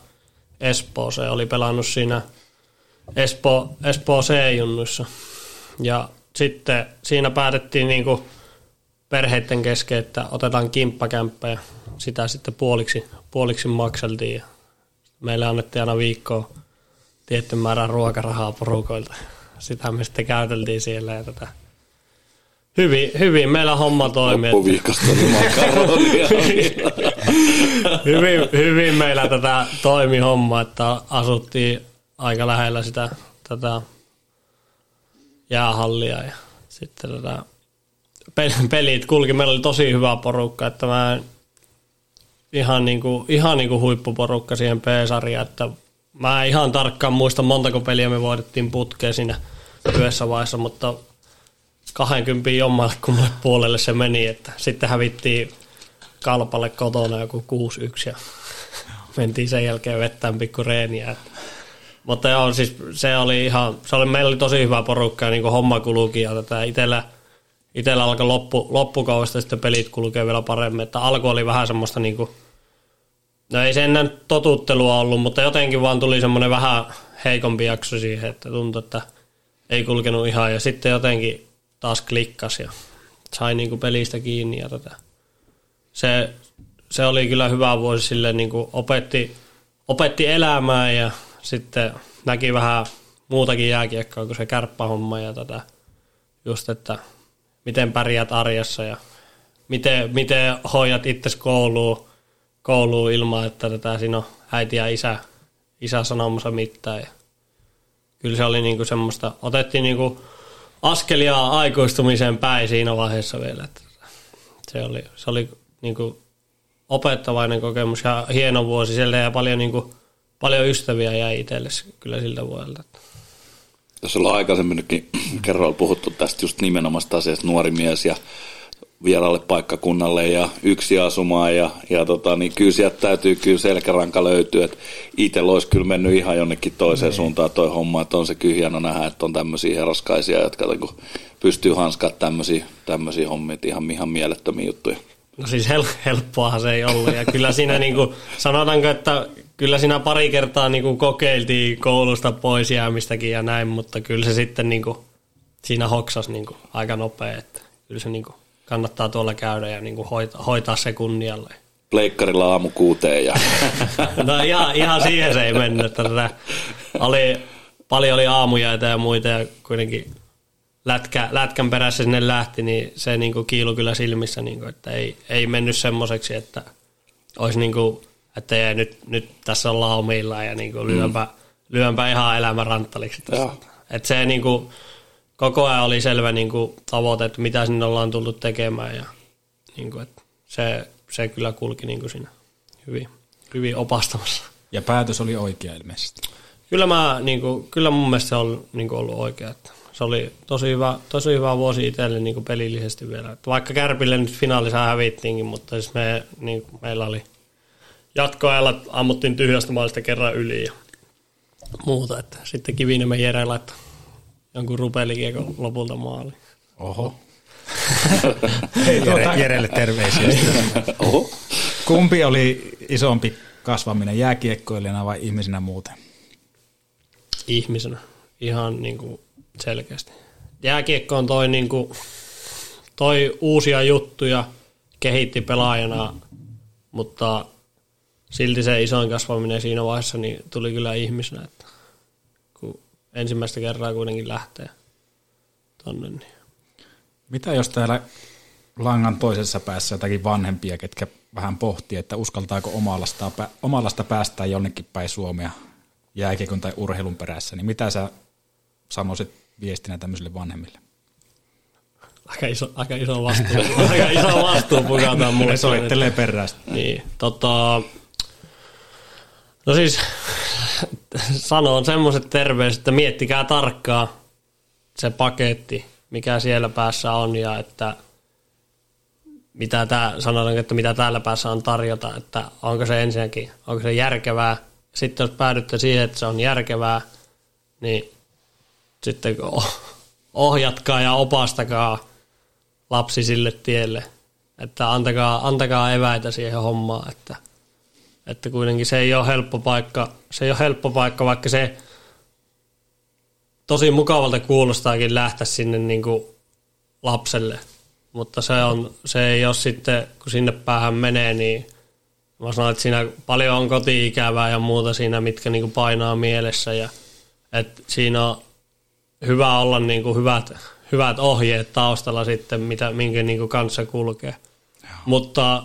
Espooseen, oli pelannut siinä Espo, Espoo C-junnuissa. Ja sitten siinä päätettiin niin kuin perheiden kesken, että otetaan kimppakämppä ja sitä sitten puoliksi, puoliksi makseltiin. Ja meille annettiin aina viikkoa tietty määrä ruokarahaa porukoilta. Sitä me sitten käyteltiin siellä ja tätä. Hyvin, hyvin meillä homma toimi. että- Loppuviikosta makaronia. [laughs] hyvin, hyvin meillä tätä toimi homma, että asuttiin aika lähellä sitä tätä jäähallia ja sitten tätä pel- [laughs] pelit kulki. Meillä oli tosi hyvä porukka, että mä ihan niinku, ihan niinku huippuporukka siihen P-sarjaan, että mä en ihan tarkkaan muista montako peliä me voitettiin putkeen siinä yhdessä vaiheessa, mutta 20 jommalle kummalle puolelle se meni, että sitten hävittiin kalpalle kotona joku 6-1 ja [laughs] mentiin sen jälkeen vettään pikku reeniä. Että. Mutta joo, siis se oli ihan, se oli, meillä oli tosi hyvä porukka ja niin homma kulukin ja tätä itellä, itellä alkoi loppu, loppukaudesta sitten pelit kulkee vielä paremmin, että alku oli vähän semmoista niin kuin, no ei se ennen totuttelua ollut, mutta jotenkin vaan tuli semmoinen vähän heikompi jakso siihen, että tuntui, että ei kulkenut ihan. Ja sitten jotenkin taas klikkas ja sai niin kuin pelistä kiinni ja tätä. Se, se oli kyllä hyvä vuosi sille niin kuin opetti, opetti elämää ja sitten näki vähän muutakin jääkiekkoa kuin se kärppähomma ja tätä just, että miten pärjät arjessa ja miten, miten hoidat itse kouluun, kouluun ilman, että tätä siinä on äiti ja isä, isä sanomassa mitään. Ja kyllä se oli niinku semmoista, otettiin niinku askelia aikuistumiseen päin siinä vaiheessa vielä. Että se oli, se oli niinku opettavainen kokemus ja hieno vuosi siellä ja paljon, niinku, paljon ystäviä jäi itselle kyllä siltä vuodelta. Jos ollaan aikaisemminkin kerralla puhuttu tästä just nimenomaista asiasta nuori mies ja vieraalle paikkakunnalle ja yksi asumaan ja, ja tota, niin kyllä sieltä täytyy kyllä selkäranka löytyä, että itse olisi kyllä mennyt ihan jonnekin toiseen niin. suuntaan toi homma, että on se kyllä hieno nähdä, että on tämmöisiä heraskaisia, jotka niinku pystyy hanskaa tämmöisiä, tämmöisiä hommia, ihan, ihan mielettömiä juttuja. No siis hel- helppoahan se ei ollut ja kyllä siinä niinku, sanotaanko, että kyllä siinä pari kertaa niinku kokeiltiin koulusta pois jäämistäkin ja näin, mutta kyllä se sitten niinku, siinä hoksas niinku aika nopea, että kyllä se niinku kannattaa tuolla käydä ja niin kuin hoitaa, hoitaa se kunnialle. Pleikkarilla aamu kuuteen. Ja... [laughs] no ihan, ihan siihen se ei mennyt. Että tätä oli, paljon oli aamujaita ja muita ja kuitenkin lätkä, lätkän perässä sinne lähti, niin se niin kuin kiilu kyllä silmissä, niin kuin, että ei, ei mennyt semmoiseksi, että olisi niin kuin, että ei, nyt, nyt tässä ollaan omillaan ja niin kuin lyönpä, mm. lyönpä ihan elämän ranttaliksi. Että se niin kuin, koko ajan oli selvä niin kuin, tavoite, että mitä sinne ollaan tullut tekemään ja niin kuin, että se, se kyllä kulki niin kuin siinä hyvin, hyvin opastamassa. Ja päätös oli oikea ilmeisesti. Kyllä, mä, niin kuin, kyllä mun mielestä se on niin kuin ollut oikea. Että se oli tosi hyvä, tosi hyvä vuosi itselle niin kuin pelillisesti vielä. Että vaikka Kärpille nyt finaalissa hävittiinkin, mutta siis me, niin, meillä oli jatkoajalla ammuttiin tyhjästä maalista kerran yli ja muuta. Että sitten Kiviniemen Jere laittoi jonkun rupelikiekon lopulta maali. Oho. [laughs] Jere, Jerelle terveisiä. [laughs] Oho. Kumpi oli isompi kasvaminen, jääkiekkoilijana vai ihmisenä muuten? Ihmisenä, ihan niin kuin selkeästi. Jääkiekko on toi, niin kuin, toi uusia juttuja, kehitti pelaajana, mutta silti se isoin kasvaminen siinä vaiheessa niin tuli kyllä ihmisenä. Että ensimmäistä kertaa kuitenkin lähtee tonne. Niin. Mitä jos täällä langan toisessa päässä jotakin vanhempia, ketkä vähän pohtii, että uskaltaako omalasta, omalasta päästää jonnekin päin Suomea jääkiekon tai urheilun perässä, niin mitä sä sanoisit viestinä tämmöisille vanhemmille? Aika iso, aika iso vastuu. [laughs] aika iso vastuu pukataan mulle. Soittelee perästä. Niin, tota, no siis sanon semmoiset terveiset, että miettikää tarkkaan se paketti, mikä siellä päässä on ja että mitä tää, sanotaan, että mitä täällä päässä on tarjota, että onko se ensinnäkin, onko se järkevää. Sitten jos päädytte siihen, että se on järkevää, niin sitten ohjatkaa ja opastakaa lapsi sille tielle, että antakaa, antakaa eväitä siihen hommaan, että – että kuitenkin se ei ole helppo paikka, se ei ole helppo paikka, vaikka se tosi mukavalta kuulostaakin lähteä sinne niin kuin lapselle. Mutta se, on, se ei ole sitten, kun sinne päähän menee, niin mä sanon, että siinä paljon on koti-ikävää ja muuta siinä, mitkä niin kuin painaa mielessä. Ja, että siinä on hyvä olla niin kuin hyvät, hyvät ohjeet taustalla sitten, mitä, minkä niin kuin kanssa kulkee. Joo. Mutta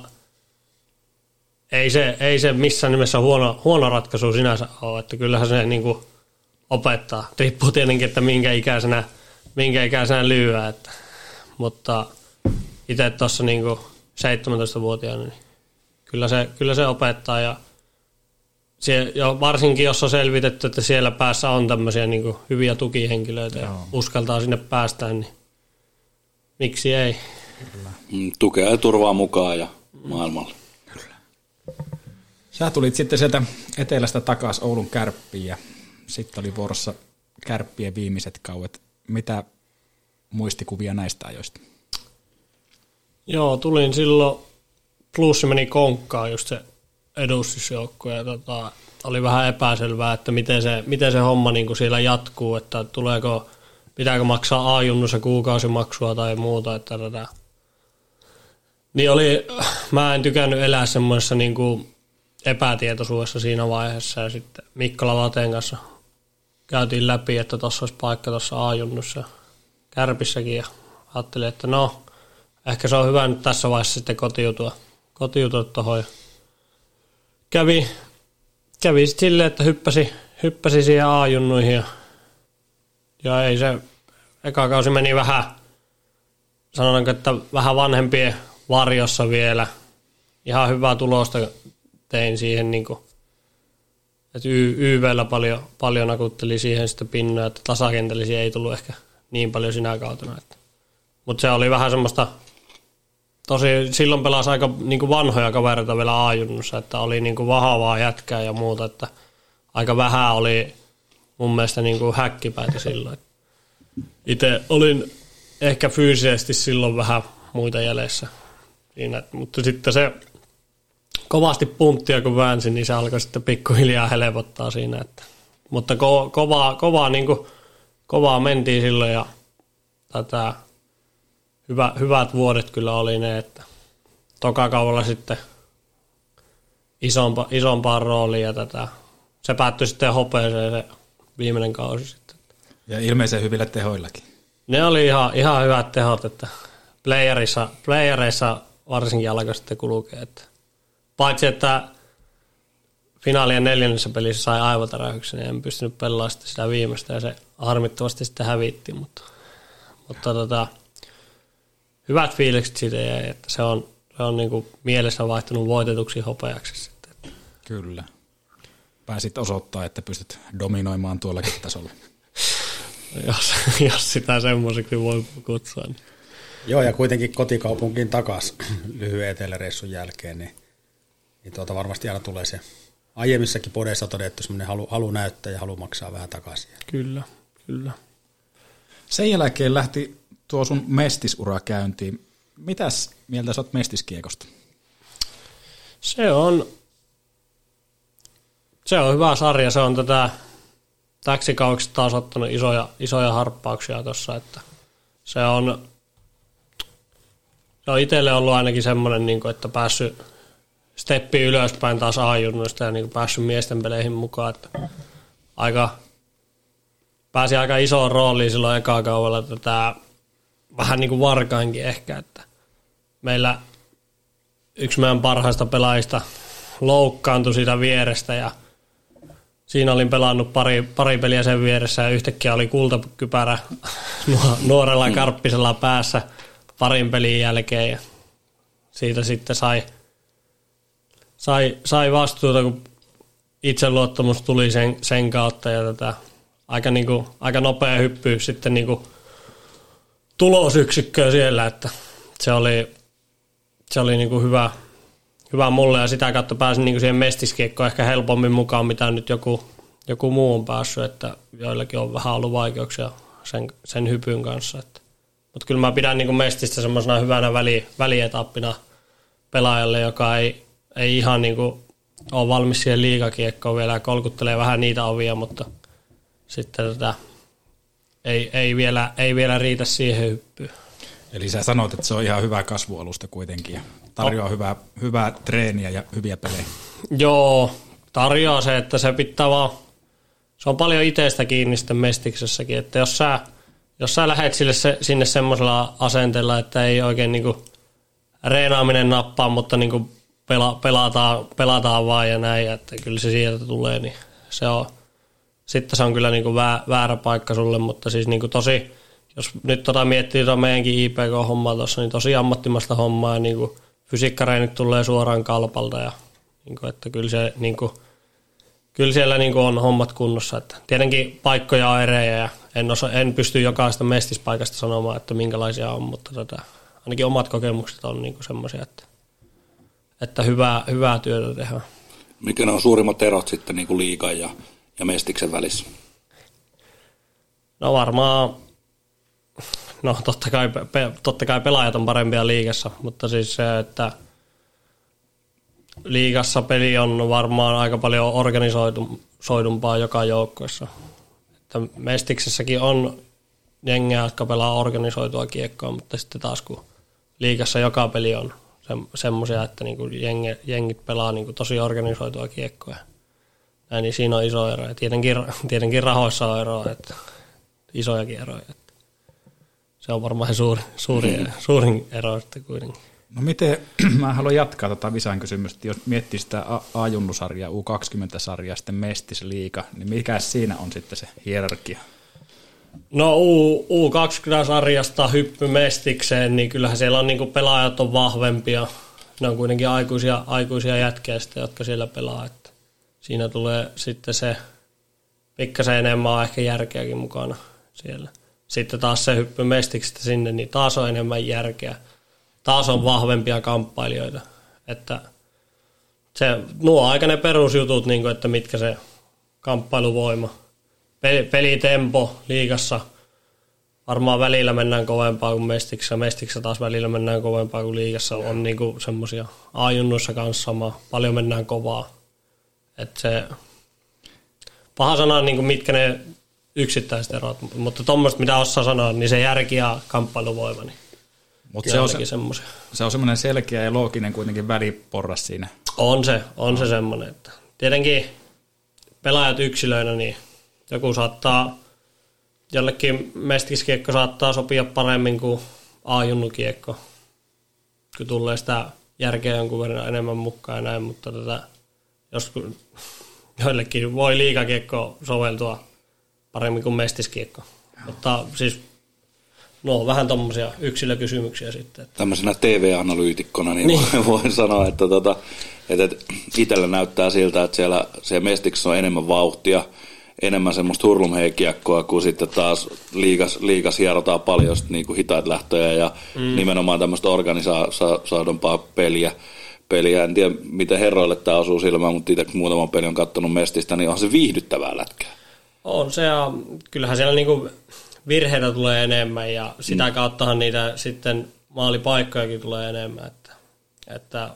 ei se, ei se missään nimessä huono, huono ratkaisu sinänsä ole, että kyllähän se niin kuin opettaa. Riippuu tietenkin, että minkä ikäisenä, minkä ikäisenä lyöä, että, mutta itse tuossa niin 17-vuotiaana, niin kyllä se, kyllä se opettaa ja sie, jo varsinkin jos on selvitetty, että siellä päässä on tämmöisiä niin hyviä tukihenkilöitä Joo. ja uskaltaa sinne päästä, niin miksi ei? Kyllä. Tukea ja turvaa mukaan ja maailmalle. Sä tulit sitten sieltä etelästä takaisin Oulun kärppiin ja sitten oli vuorossa kärppien viimeiset kauet. Mitä muistikuvia näistä ajoista? Joo, tulin silloin, plussi meni konkkaan just se edustusjoukko ja tota, oli vähän epäselvää, että miten se, miten se homma niin kuin siellä jatkuu, että tuleeko, pitääkö maksaa A-junnussa kuukausimaksua tai muuta, että tätä. Niin oli, mä en tykännyt elää semmoisessa niin kuin epätietoisuudessa siinä vaiheessa ja sitten Mikkola Lateen kanssa käytiin läpi, että tuossa olisi paikka tuossa A-junnussa Kärpissäkin ja ajattelin, että no, ehkä se on hyvä nyt tässä vaiheessa sitten kotiutua, kotiutua tuohon. Kävi, kävi sitten silleen, että hyppäsi, hyppäsi siihen A-junnuihin ja Ja ei se, eka kausi meni vähän, sanotaanko, että vähän vanhempien varjossa vielä. Ihan hyvää tulosta tein siihen, niin kuin, että y- YVllä paljon, paljon nakutteli siihen sitten pinnoja, että tasakentällisiä ei tullut ehkä niin paljon sinä kautena. Mutta se oli vähän semmoista, tosi silloin pelasi aika niin kuin vanhoja kavereita vielä aajunnussa, että oli niin kuin vahvaa jätkää ja muuta, että aika vähän oli mun mielestä niin kuin häkkipäitä silloin. Itse olin ehkä fyysisesti silloin vähän muita jäljessä siinä, mutta sitten se kovasti punttia kun väänsin, niin se alkoi sitten pikkuhiljaa helpottaa siinä. Että, mutta ko, kovaa, kovaa, niin kuin, kovaa mentiin silloin ja tätä, hyvä, hyvät vuodet kyllä oli ne, että toka kaudella sitten isompa, isompaan rooliin ja tätä, se päättyi sitten hopeeseen se viimeinen kausi sitten. Ja ilmeisen hyvillä tehoillakin. Ne oli ihan, ihan hyvät tehot, että playerissa, playereissa varsinkin alkoi sitten kulkea. Että paitsi, että finaalien neljännessä pelissä sai aivotärähyksen, niin en pystynyt pelaamaan sitä, sitä viimeistä ja se harmittavasti sitten hävitti, mutta, mutta tota, hyvät fiilikset siitä jäi, että se on, se on niin kuin mielessä vaihtunut voitetuksi hopeaksi sitten. Kyllä. Pääsit osoittaa, että pystyt dominoimaan tuollakin [laughs] tasolla. jos, jos sitä semmoiseksi voi kutsua. Niin. Joo, ja kuitenkin kotikaupunkiin takas [clears throat] lyhyen eteläreissun jälkeen, niin, niin tuota varmasti aina tulee se aiemmissakin podeissa todettu semmoinen halu, halu näyttää ja halu maksaa vähän takaisin. Kyllä, kyllä. Sen jälkeen lähti tuo sun mestisura käyntiin. Mitäs mieltä sä oot mestiskiekosta? Se on, se on hyvä sarja. Se on tätä täksi kaudeksi taas ottanut isoja, isoja harppauksia tuossa, että se on, se on itselle ollut ainakin semmoinen, niin kuin, että päässyt steppi ylöspäin taas aajunnoista ja niin päässyt miesten peleihin mukaan, että aika, pääsi aika isoon rooliin silloin ekaa kaudella tätä vähän niin kuin varkainkin ehkä, että meillä yksi meidän parhaista pelaajista loukkaantui siitä vierestä ja siinä olin pelannut pari, pari peliä sen vieressä ja yhtäkkiä oli kultakypärä [laughs] nuorella karppisella päässä parin pelin jälkeen ja siitä sitten sai, sai, sai vastuuta, kun itseluottamus tuli sen, sen kautta ja tätä, aika, niin kuin, aika nopea hyppy sitten niin kuin tulosyksikköä siellä, että se oli, se oli niin kuin hyvä, hyvä mulle ja sitä kautta pääsin niin kuin siihen mestiskiekkoon ehkä helpommin mukaan, mitä nyt joku, joku muu on päässyt, että joillakin on vähän ollut vaikeuksia sen, sen hypyn kanssa. Että. Mutta kyllä mä pidän niin kuin mestistä semmoisena hyvänä väli, välietappina pelaajalle, joka ei, ei ihan niin kuin ole valmis siihen liikakiekkoon vielä ja kolkuttelee vähän niitä ovia, mutta sitten tätä ei, ei, vielä, ei vielä riitä siihen hyppyyn. Eli sä sanoit, että se on ihan hyvä kasvualusta kuitenkin ja tarjoaa hyvää, hyvää treeniä ja hyviä pelejä. Joo, tarjoaa se, että se pitää vaan, se on paljon itsestä kiinni sitten mestiksessäkin, että jos sä, jos sä lähet sille se, sinne semmoisella asenteella, että ei oikein niinku reenaaminen nappaa, mutta niinku pela, pelataan, pelataan vaan ja näin, että kyllä se sieltä tulee, niin se on, sitten se on kyllä niinku väärä paikka sulle, mutta siis niinku tosi, jos nyt tota miettii tota meidänkin IPK-hommaa tuossa, niin tosi ammattimasta hommaa ja niinku fysiikkareenit tulee suoraan kalpalta ja niinku, että kyllä, se, niinku, kyllä siellä niinku on hommat kunnossa. Että tietenkin paikkoja on erejä ja en, osa, en pysty jokaista mestispaikasta sanomaan, että minkälaisia on, mutta tota, ainakin omat kokemukset on niinku semmoisia, että, että hyvää, hyvää työtä tehdään. Mikä ne on suurimmat erot sitten niin kuin liikan ja, ja mestiksen välissä? No varmaan no totta kai, pe, totta kai pelaajat on parempia liigassa, mutta siis se, että liigassa peli on varmaan aika paljon organisoidumpaa joka joukkueessa. Että Mestiksessäkin on jengejä, jotka pelaa organisoitua kiekkoa, mutta sitten taas kun liigassa joka peli on semmoisia, että niinku jengi, jengit pelaa niinku tosi organisoitua kiekkoa. Näin, niin siinä on iso ero. Ja tietenkin, [laughs] tietenkin rahoissa on eroa, että isojakin eroja. Että se on varmaan suuri, suuri, mm. suurin ero sitten kuitenkin. No miten, [clears throat] mä haluan jatkaa tätä tota Visan kysymystä, jos miettii sitä A-junnusarjaa, U20-sarjaa, sitten Mestis liiga, niin mikä siinä on sitten se hierarkia? No U, U20-sarjasta hyppymestikseen, niin kyllähän siellä on niinku pelaajat on vahvempia. Ne on kuitenkin aikuisia, aikuisia jätkiä sitten, jotka siellä pelaa. Että siinä tulee sitten se pikkasen enemmän ehkä järkeäkin mukana siellä. Sitten taas se hyppymestiksestä sinne, niin taas on enemmän järkeä. Taas on vahvempia kamppailijoita. Että se, nuo aika ne perusjutut, niin kuin, että mitkä se kamppailuvoima. Peli, pelitempo liigassa varmaan välillä mennään kovempaa kuin Mestiksessä. Mestiksessä taas välillä mennään kovempaa kuin liigassa. On niinku semmoisia ajunnuissa kanssa sama. Paljon mennään kovaa. Et se, paha sanoa, niin kuin mitkä ne yksittäiset erot, mutta tuommoista, mitä osaa sanoa, niin se järki ja kamppailuvoima, niin Mutta se on, se, se on semmoinen selkeä ja looginen kuitenkin väliporras siinä. On se, on se semmoinen. Että tietenkin pelaajat yksilöinä, niin joku saattaa, jollekin mestiskiekko saattaa sopia paremmin kuin A-junnukiekko, kun tulee sitä järkeä jonkun verran enemmän mukaan ja näin, mutta tätä, joskus joillekin voi liikakiekko soveltua paremmin kuin mestiskiekko. Mutta siis no vähän tommosia yksilökysymyksiä sitten. Että. Tämmöisenä TV-analyytikkona niin, niin. [laughs] voin sanoa, että, tota, että, että itsellä näyttää siltä, että siellä, siellä Mestiksessä on enemmän vauhtia, enemmän semmoista hurlumheikiekkoa, kuin sitten taas liikas, liikas hierotaan paljon niin kuin hitaat lähtöjä ja mm. nimenomaan tämmöistä organisaadompaa peliä. peliä. En tiedä, miten herroille tämä osuu silmään, mutta itse muutaman pelin on katsonut Mestistä, niin on se viihdyttävää lätkää. On se ja kyllähän siellä niinku virheitä tulee enemmän ja sitä mm. kauttahan niitä sitten maalipaikkojakin tulee enemmän. Että, että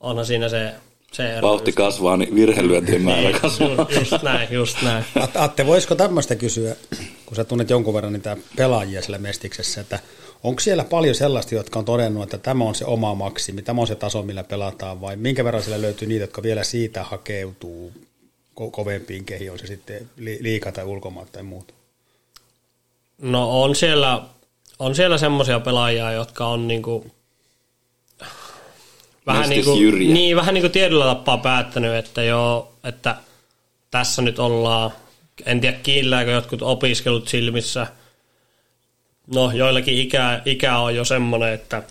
onhan siinä se, se ero. Vauhti kasvaa, niin virhelyöntien määrä niin, kasvaa. Just näin, just näin. [laughs] Atte, voisiko tämmöistä kysyä, kun sä tunnet jonkun verran niitä pelaajia siellä Mestiksessä, että onko siellä paljon sellaista, jotka on todennut, että tämä on se oma maksimi, tämä on se taso, millä pelataan, vai minkä verran siellä löytyy niitä, jotka vielä siitä hakeutuu ko- kovempiin kehiin, on se sitten liika tai ulkomaat tai muuta? No on siellä, on siellä semmoisia pelaajia, jotka on niinku, vähän, niinku, niin, vähän niinku tietyllä tapaa päättänyt, että joo, että tässä nyt ollaan, en tiedä kiillääkö jotkut opiskelut silmissä. No joillakin ikä, ikä on jo semmoinen, että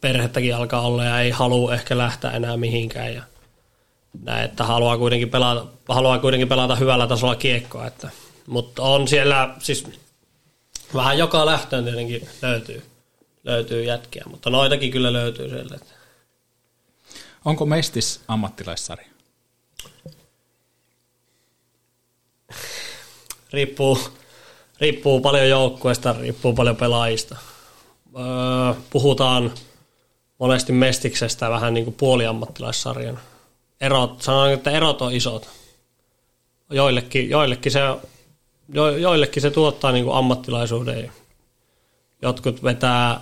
perhettäkin alkaa olla ja ei halua ehkä lähteä enää mihinkään ja näin, että haluaa kuitenkin pelata, haluaa kuitenkin pelata hyvällä tasolla kiekkoa, että, mutta on siellä siis vähän joka lähtöön tietenkin löytyy, löytyy jätkiä, mutta noitakin kyllä löytyy sieltä. Onko Mestis ammattilaissarja? riippuu, riippuu paljon joukkueesta, riippuu paljon pelaajista. Öö, puhutaan monesti Mestiksestä vähän niin kuin puoliammattilaissarjana erot, sanon, että erot on isot. Joillekin, joillekin, se, jo, joillekin se tuottaa niin kuin ammattilaisuuden. Jotkut vetää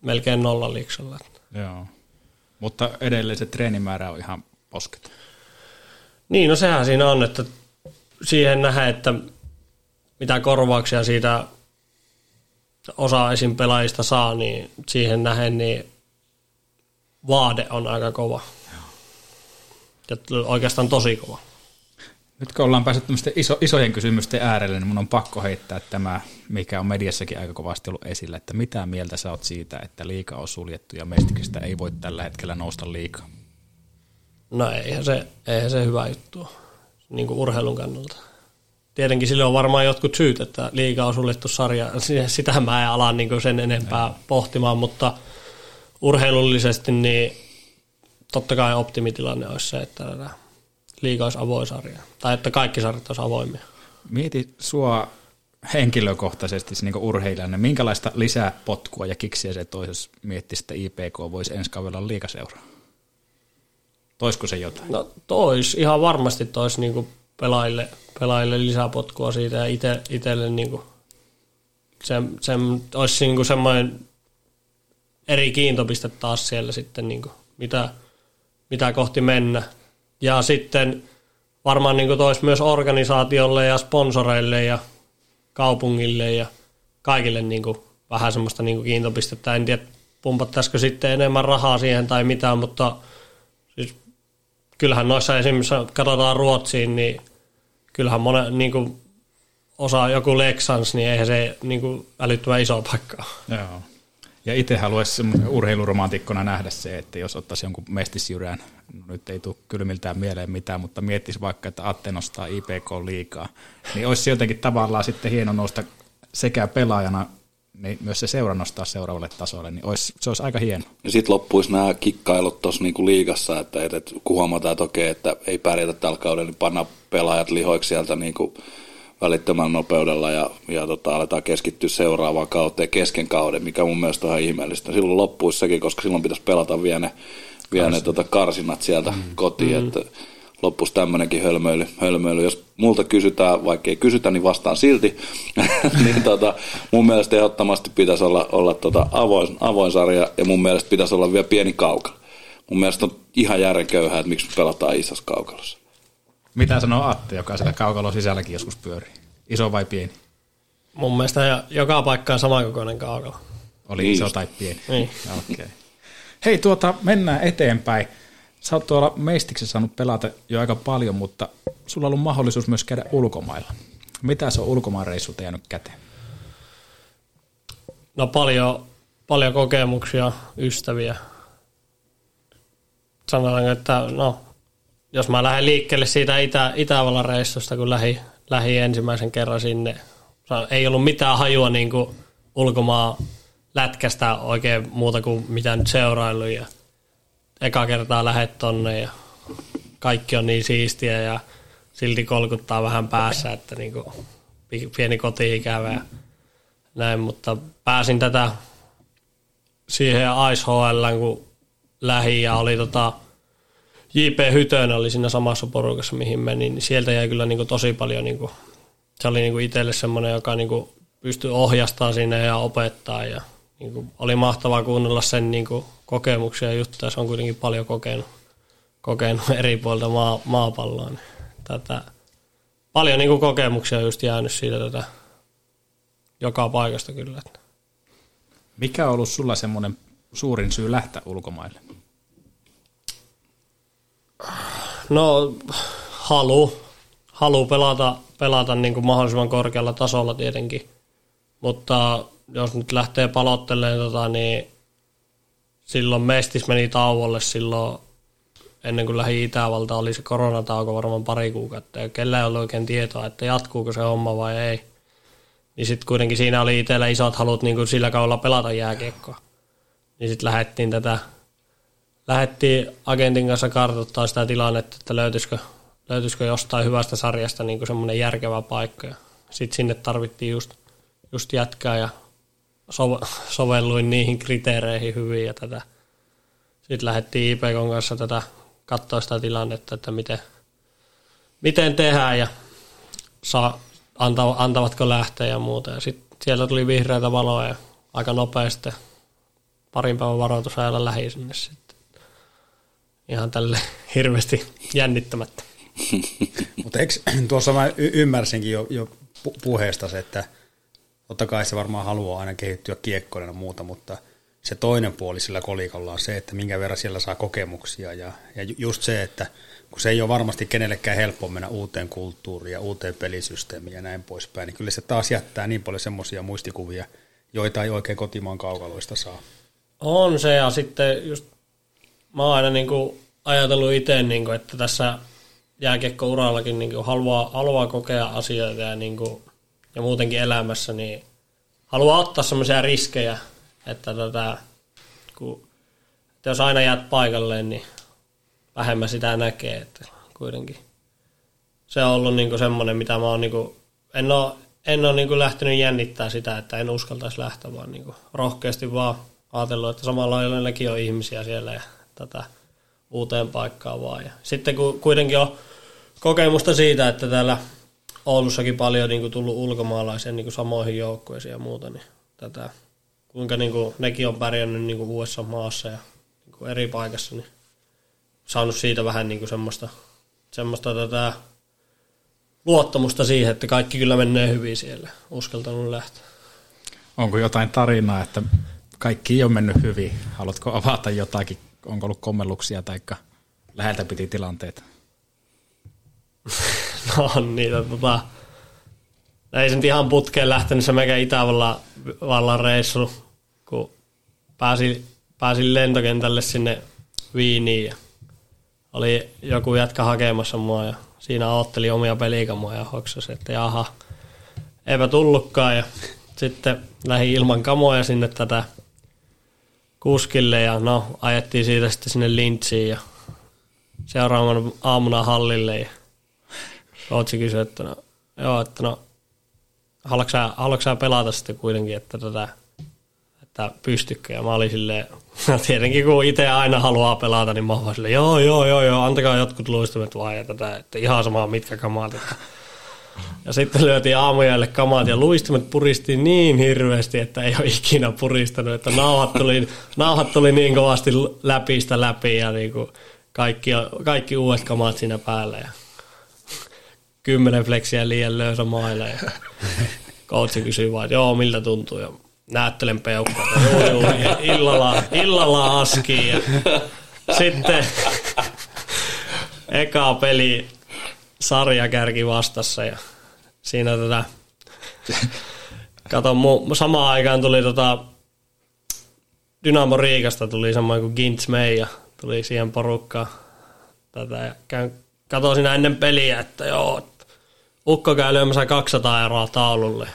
melkein nolla liiksalla. Joo. Mutta edelleen se treenimäärä on ihan posket. Niin, no sehän siinä on, että siihen nähdään, että mitä korvauksia siitä osa esim. pelaajista saa, niin siihen nähen, niin vaade on aika kova. Ja oikeastaan tosi kova. Nyt kun ollaan päässyt iso, isojen kysymysten äärelle, niin mun on pakko heittää tämä, mikä on mediassakin aika kovasti ollut esillä, että mitä mieltä sä oot siitä, että liika on suljettu ja mestikistä ei voi tällä hetkellä nousta liikaa? No eihän se, eihän se hyvä juttu niin kuin urheilun kannalta. Tietenkin sille on varmaan jotkut syyt, että liika on suljettu sarja. [laughs] Sitä mä en ala niin sen enempää pohtimaan, mutta urheilullisesti niin totta kai optimitilanne olisi se, että liiga olisi avoin sarja. Tai että kaikki sarjat olisi avoimia. Mieti sua henkilökohtaisesti niin urheilijana, minkälaista lisää potkua ja kiksiä se toisi, jos miettisi, että IPK voisi ensi kaudella liikaseuraa? Toisiko se jotain? No tois, ihan varmasti tois niin pelaajille, pelaajille lisää potkua siitä ja ite, itselle niin kuin se, se olisi niin kuin semmoinen eri kiintopiste taas siellä sitten, niin kuin, mitä – mitä kohti mennä. Ja sitten varmaan niin toisi myös organisaatiolle ja sponsoreille ja kaupungille ja kaikille niin kuin vähän semmoista niin kuin kiintopistettä. En tiedä, pumpattaisiko sitten enemmän rahaa siihen tai mitään, mutta siis kyllähän noissa esimerkiksi katsotaan Ruotsiin, niin kyllähän monen, niin kuin osa joku Lexans, niin eihän se niin kuin älyttömän iso paikka. Joo. Ja itse haluaisin urheiluromantikkona nähdä se, että jos ottaisi jonkun mestisjyrään, no nyt ei tule kylmiltään mieleen mitään, mutta miettisi vaikka, että Atte nostaa IPK liikaa, niin olisi jotenkin tavallaan sitten hieno nousta sekä pelaajana, niin myös se seura nostaa seuraavalle tasolle, niin olisi, se olisi aika hieno. Ja sitten loppuisi nämä kikkailut tuossa niinku liigassa, että, että, kun huomataan, että okei, että ei pärjätä tällä kaudella, niin panna pelaajat lihoiksi sieltä niinku välittömällä nopeudella ja, ja tota, aletaan keskittyä seuraavaan kauteen kesken kauden, mikä mun mielestä on ihan ihmeellistä. Silloin loppuisi sekin, koska silloin pitäisi pelata vielä ne, vielä ne tota, karsinat sieltä mm. kotiin, mm. että loppuisi tämmöinenkin hölmöily, hölmöily. Jos multa kysytään, vaikka ei kysytä, niin vastaan silti, [laughs] niin tota, mun mielestä ehdottomasti pitäisi olla, olla tota avoin, avoin sarja ja mun mielestä pitäisi olla vielä pieni kaukalo. Mun mielestä on ihan järjenköyhää, että miksi me pelataan isossa kaukalossa. Mitä sanoo Atte, joka siellä kaukalon sisälläkin joskus pyörii? Iso vai pieni? Mun mielestä joka paikka on samankokoinen kaukalo. Oli niin iso tai pieni. Niin. Okay. Hei, tuota, mennään eteenpäin. Sä oot tuolla Meistiksessä saanut pelata jo aika paljon, mutta sulla on ollut mahdollisuus myös käydä ulkomailla. Mitä se on ulkomaanreissulta jäänyt käteen? No paljon, paljon kokemuksia, ystäviä. Sanotaanko, että no, jos mä lähden liikkeelle siitä Itä, Itävallan reissusta, kun lähi, lähi ensimmäisen kerran sinne, ei ollut mitään hajua niin kuin ulkomaan lätkästä oikein muuta kuin mitä nyt seurailu ja eka kertaa lähet tonne ja kaikki on niin siistiä ja silti kolkuttaa vähän päässä, että niin kuin pieni koti-ikävä ja näin, mutta pääsin tätä siihen Ice HL, kun lähi ja oli tota, J.P. Hytön oli siinä samassa porukassa, mihin menin, niin sieltä jäi kyllä niin kuin tosi paljon, niin kuin, se oli niin kuin itselle semmoinen, joka niin kuin pystyi ohjastamaan sinne ja opettaa ja niin kuin, oli mahtavaa kuunnella sen niin kuin, kokemuksia ja juttuja, se on kuitenkin paljon kokenut, kokenut eri puolta maa, maapalloa. Niin tätä, paljon niin kuin, kokemuksia just jäänyt siitä tätä joka paikasta kyllä. Mikä on ollut sulla semmoinen suurin syy lähteä ulkomaille? No, halu. Halu pelata, pelata niin kuin mahdollisimman korkealla tasolla tietenkin. Mutta jos nyt lähtee palottelemaan, tota, niin silloin Mestis meni tauolle silloin ennen kuin lähi Itävalta oli se koronatauko varmaan pari kuukautta ja kellä ei ollut oikein tietoa, että jatkuuko se homma vai ei. Niin sitten kuitenkin siinä oli itsellä isot halut niin kuin sillä kaudella pelata jääkiekkoa. Niin sitten lähdettiin tätä, lähdettiin agentin kanssa kartoittaa sitä tilannetta, että löytyisikö, löytyisikö jostain hyvästä sarjasta niin semmoinen järkevä paikka. Sitten sinne tarvittiin just, just jätkää ja so- sovelluin niihin kriteereihin hyvin ja tätä. Sitten lähdettiin IPKon kanssa tätä katsoa sitä tilannetta, että miten, miten tehdään ja saa, antavatko lähteä ja muuta. Ja sitten sieltä tuli vihreitä valoja ja aika nopeasti parin päivän varoitusajalla lähi sinne sitten. Ihan tälle hirveästi jännittämättä. [laughs] Mutta tuossa mä y- ymmärsinkin jo, jo puheesta se, että totta kai se varmaan haluaa aina kehittyä kiekkoina ja muuta, mutta se toinen puoli sillä kolikolla on se, että minkä verran siellä saa kokemuksia ja, ja just se, että kun se ei ole varmasti kenellekään helppo mennä uuteen kulttuuriin ja uuteen pelisysteemiin ja näin poispäin, niin kyllä se taas jättää niin paljon semmoisia muistikuvia, joita ei oikein kotimaan kaukaloista saa. On se ja sitten just mä oon aina niin kuin ajatellut itse, niin kuin, että tässä jääkiekko-urallakin niin kuin haluaa, haluaa kokea asioita ja, niin kuin, ja muutenkin elämässä, niin haluaa ottaa semmoisia riskejä, että, tota, kun, että jos aina jäät paikalleen, niin vähemmän sitä näkee, että kuitenkin. Se on ollut niin semmoinen, mitä mä oon niin kuin, en ole, en ole niin lähtenyt jännittää sitä, että en uskaltaisi lähteä, vaan niin rohkeasti vaan ajatellut, että samalla lailla on ihmisiä siellä ja tätä uuteen paikkaan vaan. Ja sitten kun kuitenkin on kokemusta siitä, että täällä Oulussakin paljon niin kuin tullut ulkomaalaisia niin kuin samoihin joukkueisiin ja muuta, niin tätä, kuinka niin kuin, nekin on pärjännyt niin kuin uudessa maassa ja niin kuin eri paikassa, niin saanut siitä vähän niin kuin semmoista, semmoista tätä luottamusta siihen, että kaikki kyllä menee hyvin siellä. Uskaltanut lähteä. Onko jotain tarinaa, että kaikki ei ole mennyt hyvin? Haluatko avata jotakin? Onko ollut kommelluksia tai läheltä piti tilanteita? [laughs] no on niitä tota, ei se nyt ihan putkeen lähtenyt se mekä Itävallan vallan reissu, kun pääsin, pääsin lentokentälle sinne Viiniin ja oli joku jätkä hakemassa mua ja siinä otteli omia pelikamoja ja hoksasi, että jaha, eipä tullutkaan ja sitten lähi ilman kamoja sinne tätä kuskille ja no ajettiin siitä sitten sinne Lintsiin ja seuraavana aamuna hallille ja Kootsi kysyi, että no, joo, että no, haluatko sä, pelata sitten kuitenkin, että tätä, että pystykö? Ja mä olin silleen, [laughs] no tietenkin kun itse aina haluaa pelata, niin mä oon silleen, joo, joo, joo, joo, antakaa jotkut luistimet vaan ja tätä, että ihan sama mitkä kamaat. Että. Ja sitten lyötiin aamujälle kamaat ja luistimet puristi niin hirveästi, että ei ole ikinä puristanut, että nauhat tuli, nauhat tuli niin kovasti läpistä läpi ja niin kuin kaikki, kaikki uudet kamaat siinä päällä. Ja kymmenen fleksiä liian löysä maille. Ja coachi kysyi vaan, että joo, miltä tuntuu. Ja näyttelen peukkoa. Joo, joo, illalla, illalla askiin. Ja sitten eka peli sarjakärki vastassa ja siinä tätä kato, mu, samaan aikaan tuli tota Dynamo Riikasta tuli samoin kuin Gintz ja tuli siihen porukkaan tätä ja käyn, katsoin siinä ennen peliä, että joo, Ukko käy lyömässä 200 euroa taululle.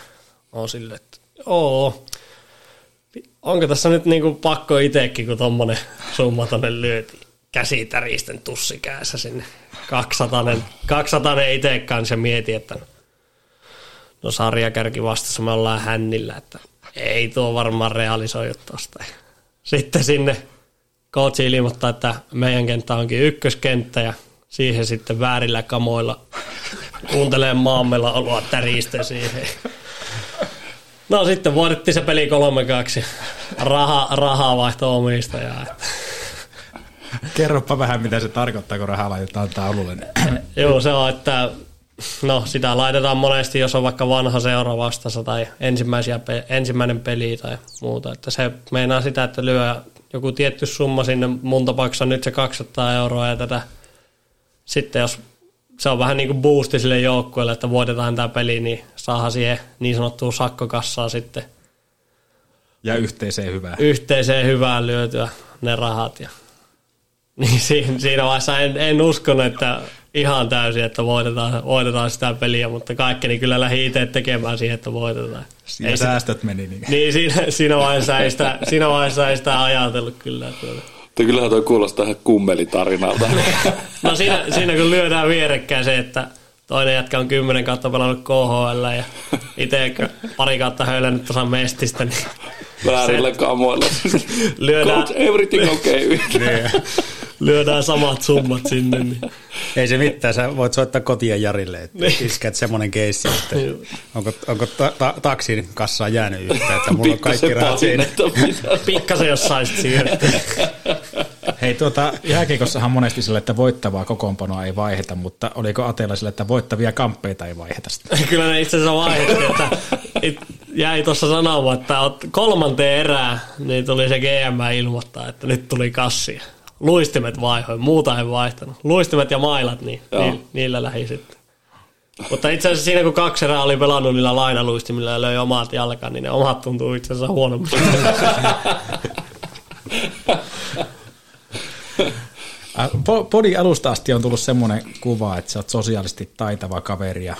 On sille, että joo, onko tässä nyt niinku pakko itsekin, kun tommonen summa tonne lyötiin. Käsi täristen tussikäessä sinne. 200, 200 itse kanssa mieti, että no sarjakärki vastassa me ollaan hännillä, että ei tuo varmaan realisoidu tosta. Sitten sinne coachi ilmoittaa, että meidän kenttä onkin ykköskenttä ja siihen sitten väärillä kamoilla kuuntelee maamella oloa täristä siihen. No sitten voitettiin se peli 3-2. Raha, rahaa vaihto omistajaa. Kerropa vähän, mitä se tarkoittaa, kun rahaa laitetaan taululle. Joo, se on, että no, sitä laitetaan monesti, jos on vaikka vanha seura vastassa tai ensimmäisiä, ensimmäinen peli tai muuta. Että se meinaa sitä, että lyö joku tietty summa sinne, mun tapauksessa nyt se 200 euroa ja tätä sitten jos se on vähän niin kuin boosti sille joukkueelle, että voitetaan tämä peli, niin saadaan siihen niin sanottua sakkokassaa sitten. Ja yhteiseen hyvään. Yhteiseen hyvään lyötyä ne rahat. Ja, [laughs] niin siinä, siinä vaiheessa en, en uskonut, että ihan täysin, että voitetaan, voitetaan sitä peliä, mutta kaikkeni kyllä lähi itse tekemään siihen, että voitetaan. Siinä ei säästöt sitä, meni. Niin, niin siinä, siinä, vaiheessa ei sitä, siinä vaiheessa ei sitä ajatellut kyllä. Tuota. Mutta kyllähän toi kuulostaa ihan kummelitarinalta. [laughs] no siinä, siinä kun lyödään vierekkäin se, että toinen jätkä on kymmenen kautta pelannut KHL ja itse pari kautta höylännyt tuossa mestistä, niin Väärillä kamoilla. lyödään, Coach, everything okay. Lyödään samat summat sinne. Niin. Ei se mitään, sä voit soittaa kotia Jarille, että niin. iskät semmoinen keissi, että onko, onko ta- ta- taksin kassaan jäänyt yhtään, että mulla on kaikki rahat siinä. Pikkasen jos saisit siirtyä. Hei, tuota, jääkiekossahan monesti sille, että voittavaa kokoonpanoa ei vaiheta, mutta oliko Ateella sille, että voittavia kamppeita ei vaiheta sitä? Kyllä ne itse asiassa vaihdettiin, että jäi tuossa sanomaan, että kolmanteen erää, niin tuli se GM ilmoittaa, että nyt tuli kassi. Luistimet vaihoi, muuta ei vaihtanut. Luistimet ja mailat, niin ni, niillä lähi sitten. Mutta itse asiassa siinä kun kaksi erää oli pelannut niillä lainaluistimilla ja löi omat jalkaan, niin ne omat tuntuu itse asiassa huonommin. [laughs] Podin alusta asti on tullut semmoinen kuva, että sä oot sosiaalisesti taitava kaveri ja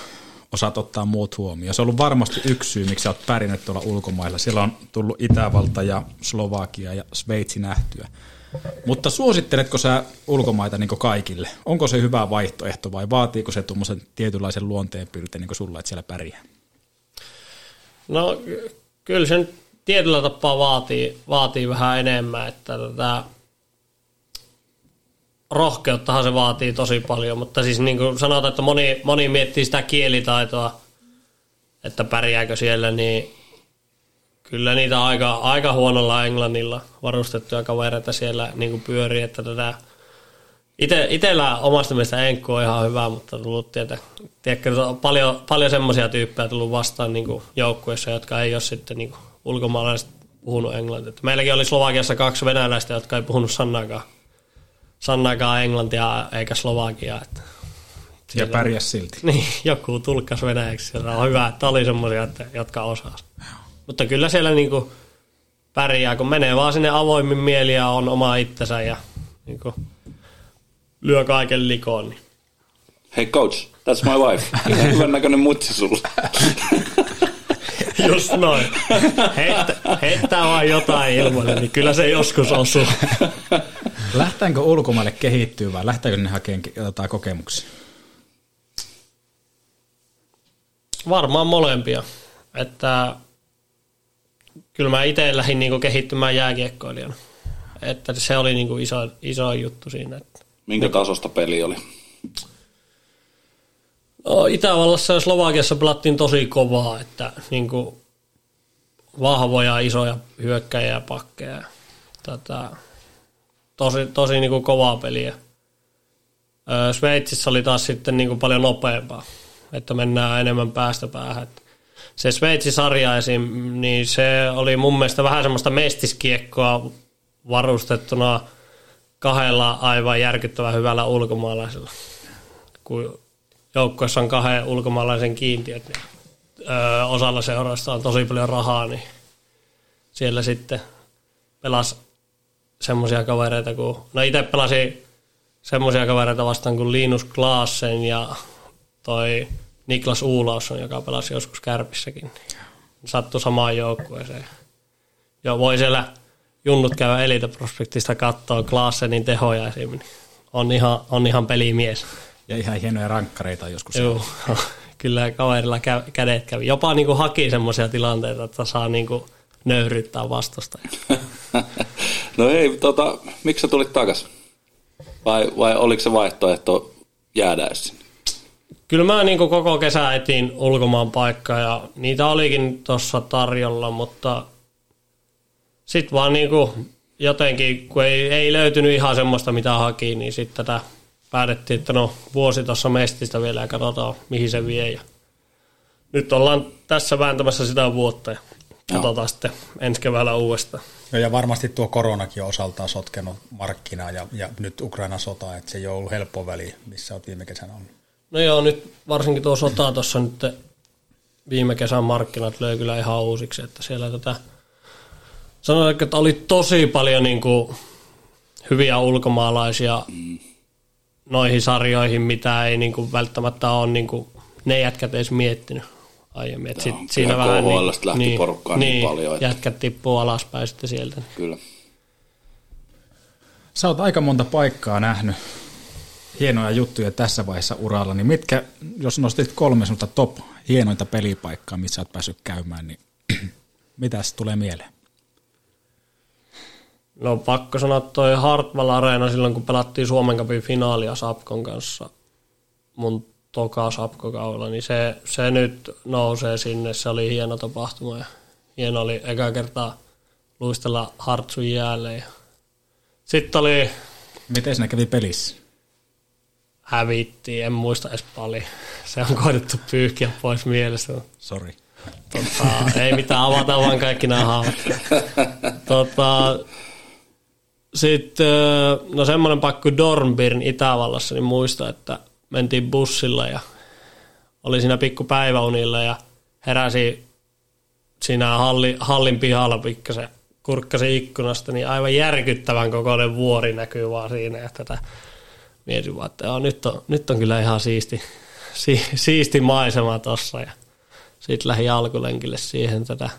osaat ottaa muut huomioon. Se on ollut varmasti yksi syy, miksi oot pärjännyt tuolla ulkomailla. Siellä on tullut Itävalta ja Slovakia ja Sveitsi nähtyä. Mutta suositteletko sä ulkomaita niin kaikille? Onko se hyvä vaihtoehto vai vaatiiko se tuommoisen tietynlaisen luonteenpiirteen niin sulla, että siellä pärjää? No kyllä sen tietyllä tapaa vaatii, vaatii vähän enemmän, että tätä rohkeuttahan se vaatii tosi paljon, mutta siis niin kuin sanotaan, että moni, moni miettii sitä kielitaitoa, että pärjääkö siellä, niin kyllä niitä aika, aika huonolla englannilla varustettuja kavereita siellä niin kuin pyörii, että tätä Ite, itellä omasta mielestä Enkku on ihan hyvä, mutta tullut tietä, tiedätkö, paljon, paljon semmoisia tyyppejä tullut vastaan niin joukkueessa, jotka ei ole sitten niin ulkomaalaiset puhunut englantia. Meilläkin oli Slovakiassa kaksi venäläistä, jotka ei puhunut sanakaan, sanakaan englantia eikä slovakiaa. Että Ja pärjäs silti. [laughs] Niin, joku tulkkas venäjäksi. Siellä on hyvä, että oli semmoisia, että, jotka osaa. Mutta kyllä siellä niinku pärjää, kun menee vaan sinne avoimin mieli ja on oma itsensä ja niinku lyö kaiken likoon. Niin. Hei coach, that's my wife. Ihan hyvän näköinen mutsi sulla. [laughs] [laughs] Just noin. Heittä, heittää vaan jotain ilmoille, niin kyllä se joskus osuu. [laughs] Lähtäänkö ulkomaille kehittyä vai lähtääkö ne hakemaan jotain kokemuksia? Varmaan molempia. Että kyllä mä itse lähdin niinku kehittymään jääkiekkoilijana. Että se oli niinku iso, iso juttu siinä. Että Minkä tasosta peli oli? Itävallassa ja Slovakiassa pelattiin tosi kovaa, että niinku vahvoja, isoja hyökkäjiä ja pakkeja. Tätä, tosi tosi niinku kovaa peliä. Sveitsissä oli taas sitten niinku paljon nopeampaa, että mennään enemmän päästä päähän. Se Sveitsi-sarja esim, niin se oli mun mielestä vähän semmoista mestiskiekkoa varustettuna kahdella aivan järkyttävän hyvällä ulkomaalaisella. Kun joukkueessa on kahden ulkomaalaisen kiintiöt, niin öö, osalla seuroista on tosi paljon rahaa, niin siellä sitten pelas semmoisia kavereita kuin, no itse pelasin semmoisia kavereita vastaan kuin Linus Klaassen ja toi Niklas Uulausson, joka pelasi joskus Kärpissäkin. Niin sattui samaan joukkueeseen. Joo, voi siellä junnut käydä Elite Prospektista katsoa Klaassenin tehoja esim. niin On ihan, on ihan pelimies. Ja ihan hienoja rankkareita joskus. Joo, kyllä kaverilla kä- kädet kävi. Jopa niin kuin haki semmoisia tilanteita, että saa niin kuin nöyryttää vastusta. [laughs] No ei, tota, miksi sä tulit takas? Vai, vai oliko se vaihtoehto jäädä sinne? Kyllä mä niin kuin koko kesä etin ulkomaan paikkaa ja niitä olikin tuossa tarjolla, mutta sitten vaan niin kuin jotenkin, kun ei, ei löytynyt ihan semmoista, mitä haki, niin sitten tätä päätettiin, että no vuosi tuossa mestistä vielä ja katsotaan, mihin se vie. Ja nyt ollaan tässä vääntämässä sitä vuotta ja katsotaan sitten ensi keväällä uudestaan. Joo, ja varmasti tuo koronakin on osaltaan sotkenut markkinaa ja, ja nyt Ukraina sota, että se ei ole ollut helppo väli, missä olet viime kesänä ollut. No joo, nyt varsinkin tuo sota tuossa nyt viime kesän markkinat löi kyllä ihan uusiksi, että siellä tätä sanotaan, että oli tosi paljon niin kuin hyviä ulkomaalaisia noihin sarjoihin, mitä ei niin kuin välttämättä ole niin kuin ne jätkät edes miettinyt aiemmin. Et sit Joo, siinä vähän KHL:stä lähti porukkaa niin paljon, että- Jätkät tippuu alaspäin sitten sieltä. Kyllä. Sä oot aika monta paikkaa nähnyt hienoja juttuja tässä vaiheessa uralla, niin mitkä, jos nostit kolme semmoista top hienointa pelipaikkaa, missä oot päässyt käymään, niin [clears throat] mitä tulee mieleen? No pakko sanoa toi Hartwall Areena silloin, kun pelattiin Suomen Cupin finaalia Sapkon kanssa mun toka Sapko-kaudella, niin se, se nyt nousee sinne. Se oli hieno tapahtuma ja hieno oli eka kertaa luistella Hartsun jäälle. Ja Sitten oli, Miten siinä kävi pelissä? hävittiin, en muista edes paljon. [laughs] Se on koitettu pyyhkiä pois mielestä. Sori. Tota, ei mitään, avata vaan kaikki nämä haavat. [laughs] Tota, sitten, no semmoinen paikka kuin Dornbirn Itävallassa, niin muista, että mentiin bussilla ja oli siinä pikku päiväunilla ja heräsi siinä halli, hallin pihalla pikkasen kurkkasi ikkunasta, niin aivan järkyttävän kokoinen vuori näkyy vaan siinä. Ja tätä mietin vaan, että joo, nyt, on, nyt on kyllä ihan siisti, si, siisti maisema tossa. Ja sitten lähdin alkulenkille siihen tätä.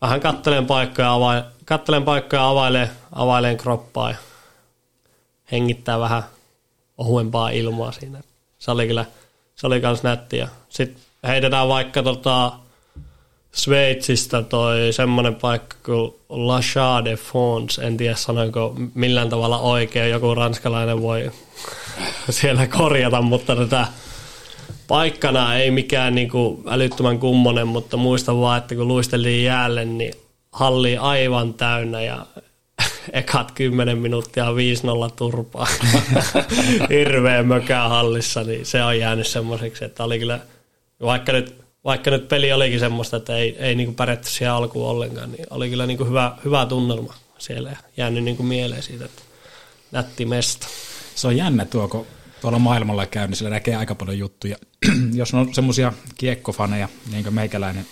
Vähän kattelen paikkoja, avai, kattelen paikkoja availen, availen kroppaa ja hengittää vähän ohuempaa ilmaa siinä. Se oli kyllä, se oli kans nätti. Sitten heitetään vaikka tota Sveitsistä toi semmoinen paikka kuin La Chade Fonds, en tiedä sanoinko millään tavalla oikein, joku ranskalainen voi [laughs] siellä korjata, mutta tätä paikkana ei mikään niinku älyttömän kummonen, mutta muistan vaan, että kun luisteltiin jäälle, niin halli aivan täynnä ja [laughs] ekat 10 minuuttia 5-0 turpaa. [laughs] Hirveä mökä hallissa, niin se on jäänyt semmoiseksi, että oli kyllä, vaikka nyt, vaikka nyt peli olikin semmoista, että ei, ei niinku pärjätty siihen alkuun ollenkaan, niin oli kyllä niinku hyvä, hyvä tunnelma siellä ja jäänyt niinku mieleen siitä, että nätti mesta. Se on jännä tuo, kun tuolla maailmalla käy, niin siellä näkee aika paljon juttuja. [clears throat] Jos on semmoisia kiekkofaneja, niin kuin meikäläinen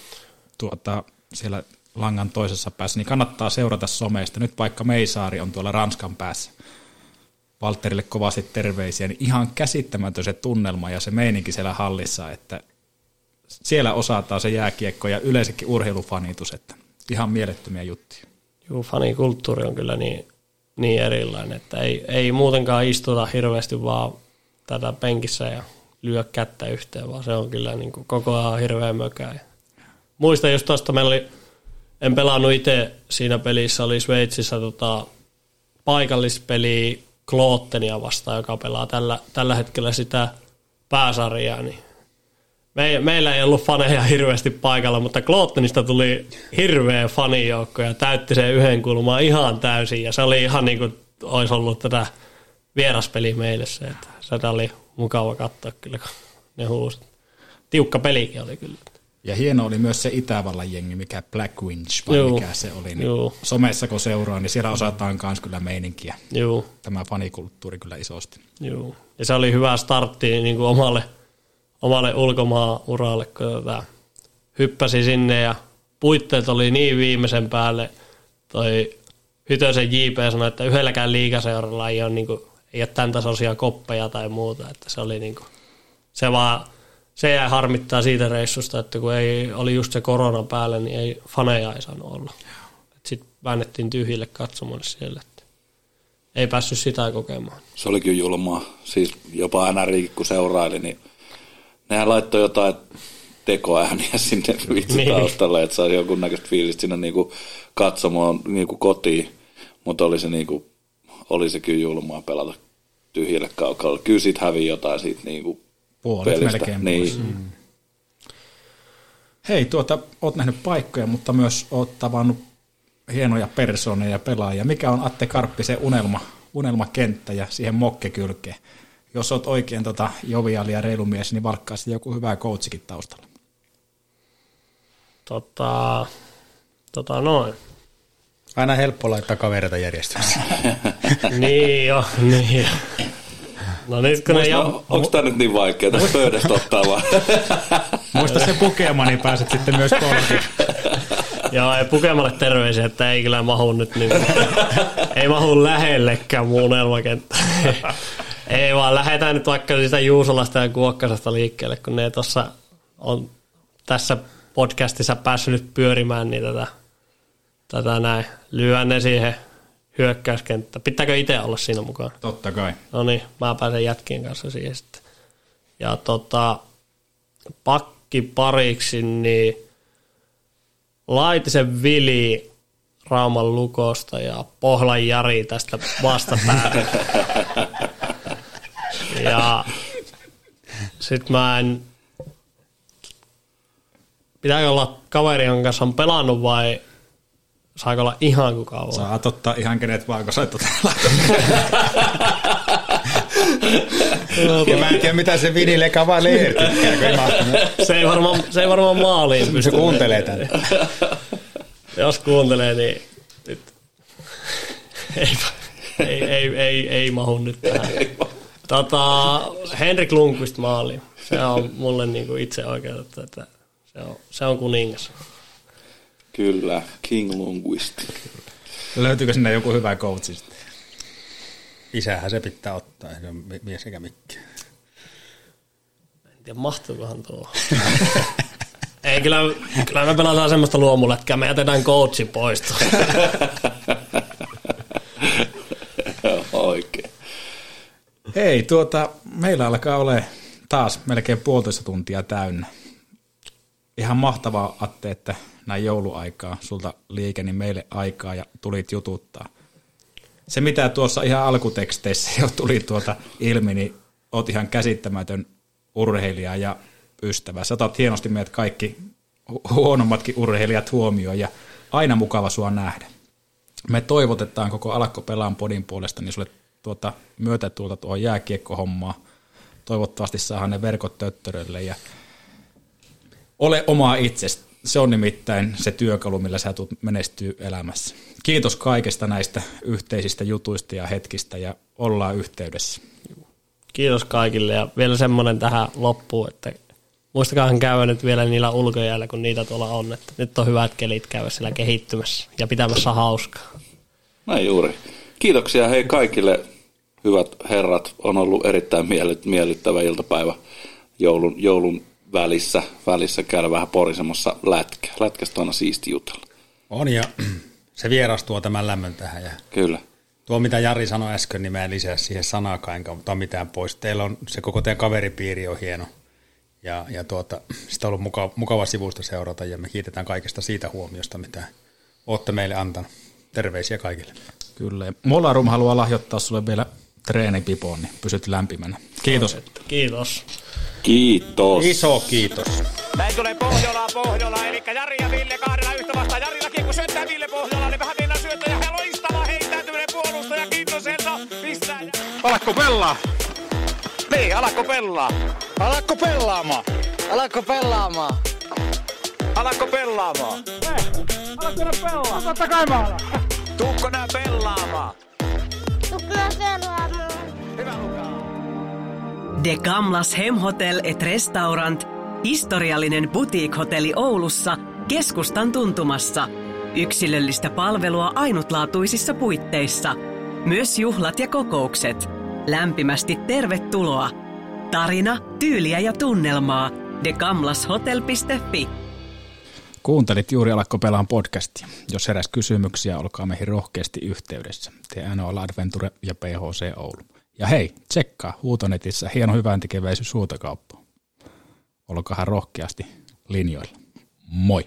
tuota, siellä langan toisessa päässä, niin kannattaa seurata someista. Nyt vaikka Meisaari on tuolla Ranskan päässä. Valterille kovasti terveisiä, niin ihan käsittämätön se tunnelma ja se meininki siellä hallissa, että siellä osataan se jääkiekko ja yleensäkin urheilufanitus, että ihan mielettömiä juttuja. Juu, fanikulttuuri on kyllä niin, niin erilainen, että ei, ei muutenkaan istuta hirveästi vaan tätä penkissä ja lyö kättä yhteen, vaan se on kyllä niin kuin koko ajan hirveä mökä. Muistan just tuosta, meillä oli, en pelannut itse siinä pelissä, oli Sveitsissä tota, paikallispeli Kloottenia vastaan, joka pelaa tällä, tällä hetkellä sitä pääsarjaa, niin me, meillä ei ollut faneja hirveästi paikalla, mutta Kloottenista tuli hirveä fanijoukko ja täytti sen yhden kulman ihan täysin. Ja se oli ihan niin kuin olisi ollut tätä vieraspeli meille se, että sitä oli mukava katsoa kyllä, kun ne huusi. Tiukka pelikin oli kyllä. Ja hieno oli myös se Itävallan jengi, mikä Black Winch, vai Juu. mikä se oli. Niin Juu. somessa kun seuraa, niin siellä osataan myös kyllä meininkiä. Juu. Tämä fanikulttuuri kyllä isosti. Juu. Ja se oli hyvä startti niin kuin omalle, omalle ulkomaan-uralle, kun tota, hyppäsi sinne ja puitteet oli niin viimeisen päälle. Toi Hytösen JP sanoi, että yhdelläkään liikaseuralla ei ole, niin kuin, ei ole tämän tasoisia koppeja tai muuta. Että se oli niin kuin, se vaan se jäi harmittaa siitä reissusta, että kun ei, oli just se korona päällä, niin ei faneja ei saanut olla. Sitten väännettiin tyhjille katsomoille siellä, että ei päässyt sitä kokemaan. Se oli kyllä julmaa. Siis jopa NRI, kun seuraili, niin nehän laittoi jotain tekoääniä [laughs] sinne vitsitaustalle, niin. että sai jonkunnäköistä fiilistä sinne niinku katsomaan niinku kotiin. Mutta oli se, niinku, oli se kyllä julmaa pelata tyhjille kaukalla. Kyllä siitä hävii jotain siitä niinku Puolet pelistä. melkein niin. pois. Mm. Hei, tuota, oot nähnyt paikkoja, mutta myös oot tavannut hienoja persooneja ja pelaajia. Mikä on Atte Karppisen unelma, unelmakenttä ja siihen mokkekylkeen? Jos oot oikein tota, joviaali ja reilu mies, niin valkkaa joku hyvä coachikin taustalla. Tota, tota noin. Aina helppo laittaa kavereita järjestykseen. [laughs] niin jo, niin jo. No nyt kun Muista, ne jam... Onko tämä nyt niin vaikea tästä pöydästä ottaa vaan? Muista se Pukema, niin pääset sitten myös kolme. Joo, ei Pukemalle terveisiä, että ei kyllä mahu nyt niin, ei mahu lähellekään muun unelmakenttä. ei vaan lähdetään nyt vaikka sitä Juusolasta ja Kuokkasasta liikkeelle, kun ne tuossa on tässä podcastissa päässyt nyt pyörimään, niin tätä, tätä näin. Lyön ne siihen hyökkäyskenttä. Pitääkö itse olla siinä mukaan? Totta kai. No niin, mä pääsen jätkien kanssa siihen sitten. Ja tota, pakki pariksi, niin Laitisen Vili Rauman Lukosta ja Pohlan Jari tästä vastapäätä. [laughs] ja sit mä en... Pitääkö olla kaveri, jonka kanssa on pelannut vai Saako olla ihan kuka vaan? Saat ottaa ihan kenet vaan, kun sä et [laughs] Ja mä en tiedä, mitä se Vini Lekavalier se, ei varmaan, se ei varmaan maaliin pysty. Se kuuntelee tänne. Jos kuuntelee, niin nyt ei, ei, ei, ei, ei mahu nyt tähän. Tota, Henrik Lundqvist maali. Se on mulle niinku itse oikeutettu, että se on, se on kuningas. Kyllä, King Linguist. Löytyykö sinne joku hyvä coachi sitten? Isähän se pitää ottaa, ei ole mies eikä mikään. En tiedä, mahtuukohan tuo. [laughs] ei, kyllä, kyllä me pelataan semmoista luomulätkää, me jätetään coachi pois. [laughs] Oikein. Hei, tuota, meillä alkaa ole taas melkein puolitoista tuntia täynnä. Ihan mahtavaa, Atte, että näin jouluaikaa, sulta liikeni meille aikaa ja tulit jututtaa. Se, mitä tuossa ihan alkuteksteissä jo tuli tuota ilmi, niin oot ihan käsittämätön urheilija ja ystävä. Sä otat hienosti meidät kaikki huonommatkin urheilijat huomioon ja aina mukava sua nähdä. Me toivotetaan koko Alakko Pelaan podin puolesta niin sulle tuota myötätuulta tuohon jääkiekkohommaan. Toivottavasti saadaan ne verkot töttörölle ja ole omaa itsestä se on nimittäin se työkalu, millä sä tulet menestyä elämässä. Kiitos kaikesta näistä yhteisistä jutuista ja hetkistä ja ollaan yhteydessä. kiitos kaikille ja vielä semmoinen tähän loppuun, että muistakaahan käydä nyt vielä niillä ulkojäällä, kun niitä tuolla on. Että nyt on hyvät kelit käydä siellä kehittymässä ja pitämässä hauskaa. Näin juuri. Kiitoksia hei kaikille hyvät herrat. On ollut erittäin miellyttävä iltapäivä joulun, joulun välissä, välissä käydä vähän porisemassa lätkä. Lätkästä on aina siisti jutella. On ja [clears throat] se vierastuu tämän lämmön tähän. Ja Kyllä. Tuo mitä Jari sanoi äsken, niin mä en lisää siihen sanaakaan, enkä ota mitään pois. Teillä on se koko teidän kaveripiiri on hieno. Ja, ja tuota, sitä on ollut mukava, mukava sivusta seurata ja me kiitetään kaikesta siitä huomiosta, mitä olette meille antanut. Terveisiä kaikille. Kyllä. Molarum haluaa lahjoittaa sulle vielä treenipipoon, niin pysyt lämpimänä. Kiitos. Kiitos. Kiitos. Iso kiitos. Näin tulee Pohjola, Pohjola, eli Jari ja Ville kahdella yhtä vastaan. Jarilla kiekko syöttää Ville Pohjola, niin vähän mennään syöttö ja loistava heittäytyminen puolustaja Kintoselta. Pistää. Alakko pelaa? Niin, alakko pelaa? Alakko pelaamaan? Alakko pelaamaan? Alakko pelaamaan? Alakko ne pelaa? Totta kai mä alan. Tuukko nää pelaamaan? Tuukko nää pelaamaan? Hyvä Luka. De Gamlas Hemhotel et Restaurant, historiallinen boutique-hotelli Oulussa, keskustan tuntumassa. Yksilöllistä palvelua ainutlaatuisissa puitteissa. Myös juhlat ja kokoukset. Lämpimästi tervetuloa. Tarina, tyyliä ja tunnelmaa. TheGamlasHotel.fi Kuuntelit juuri Alakko pelaan podcastia. Jos heräs kysymyksiä, olkaa meihin rohkeasti yhteydessä. TNOL Adventure ja PHC Oulu. Ja hei, tsekkaa huutonetissä hieno hyvän tekeväisyys huutokauppa. Olkaahan rohkeasti linjoilla. Moi!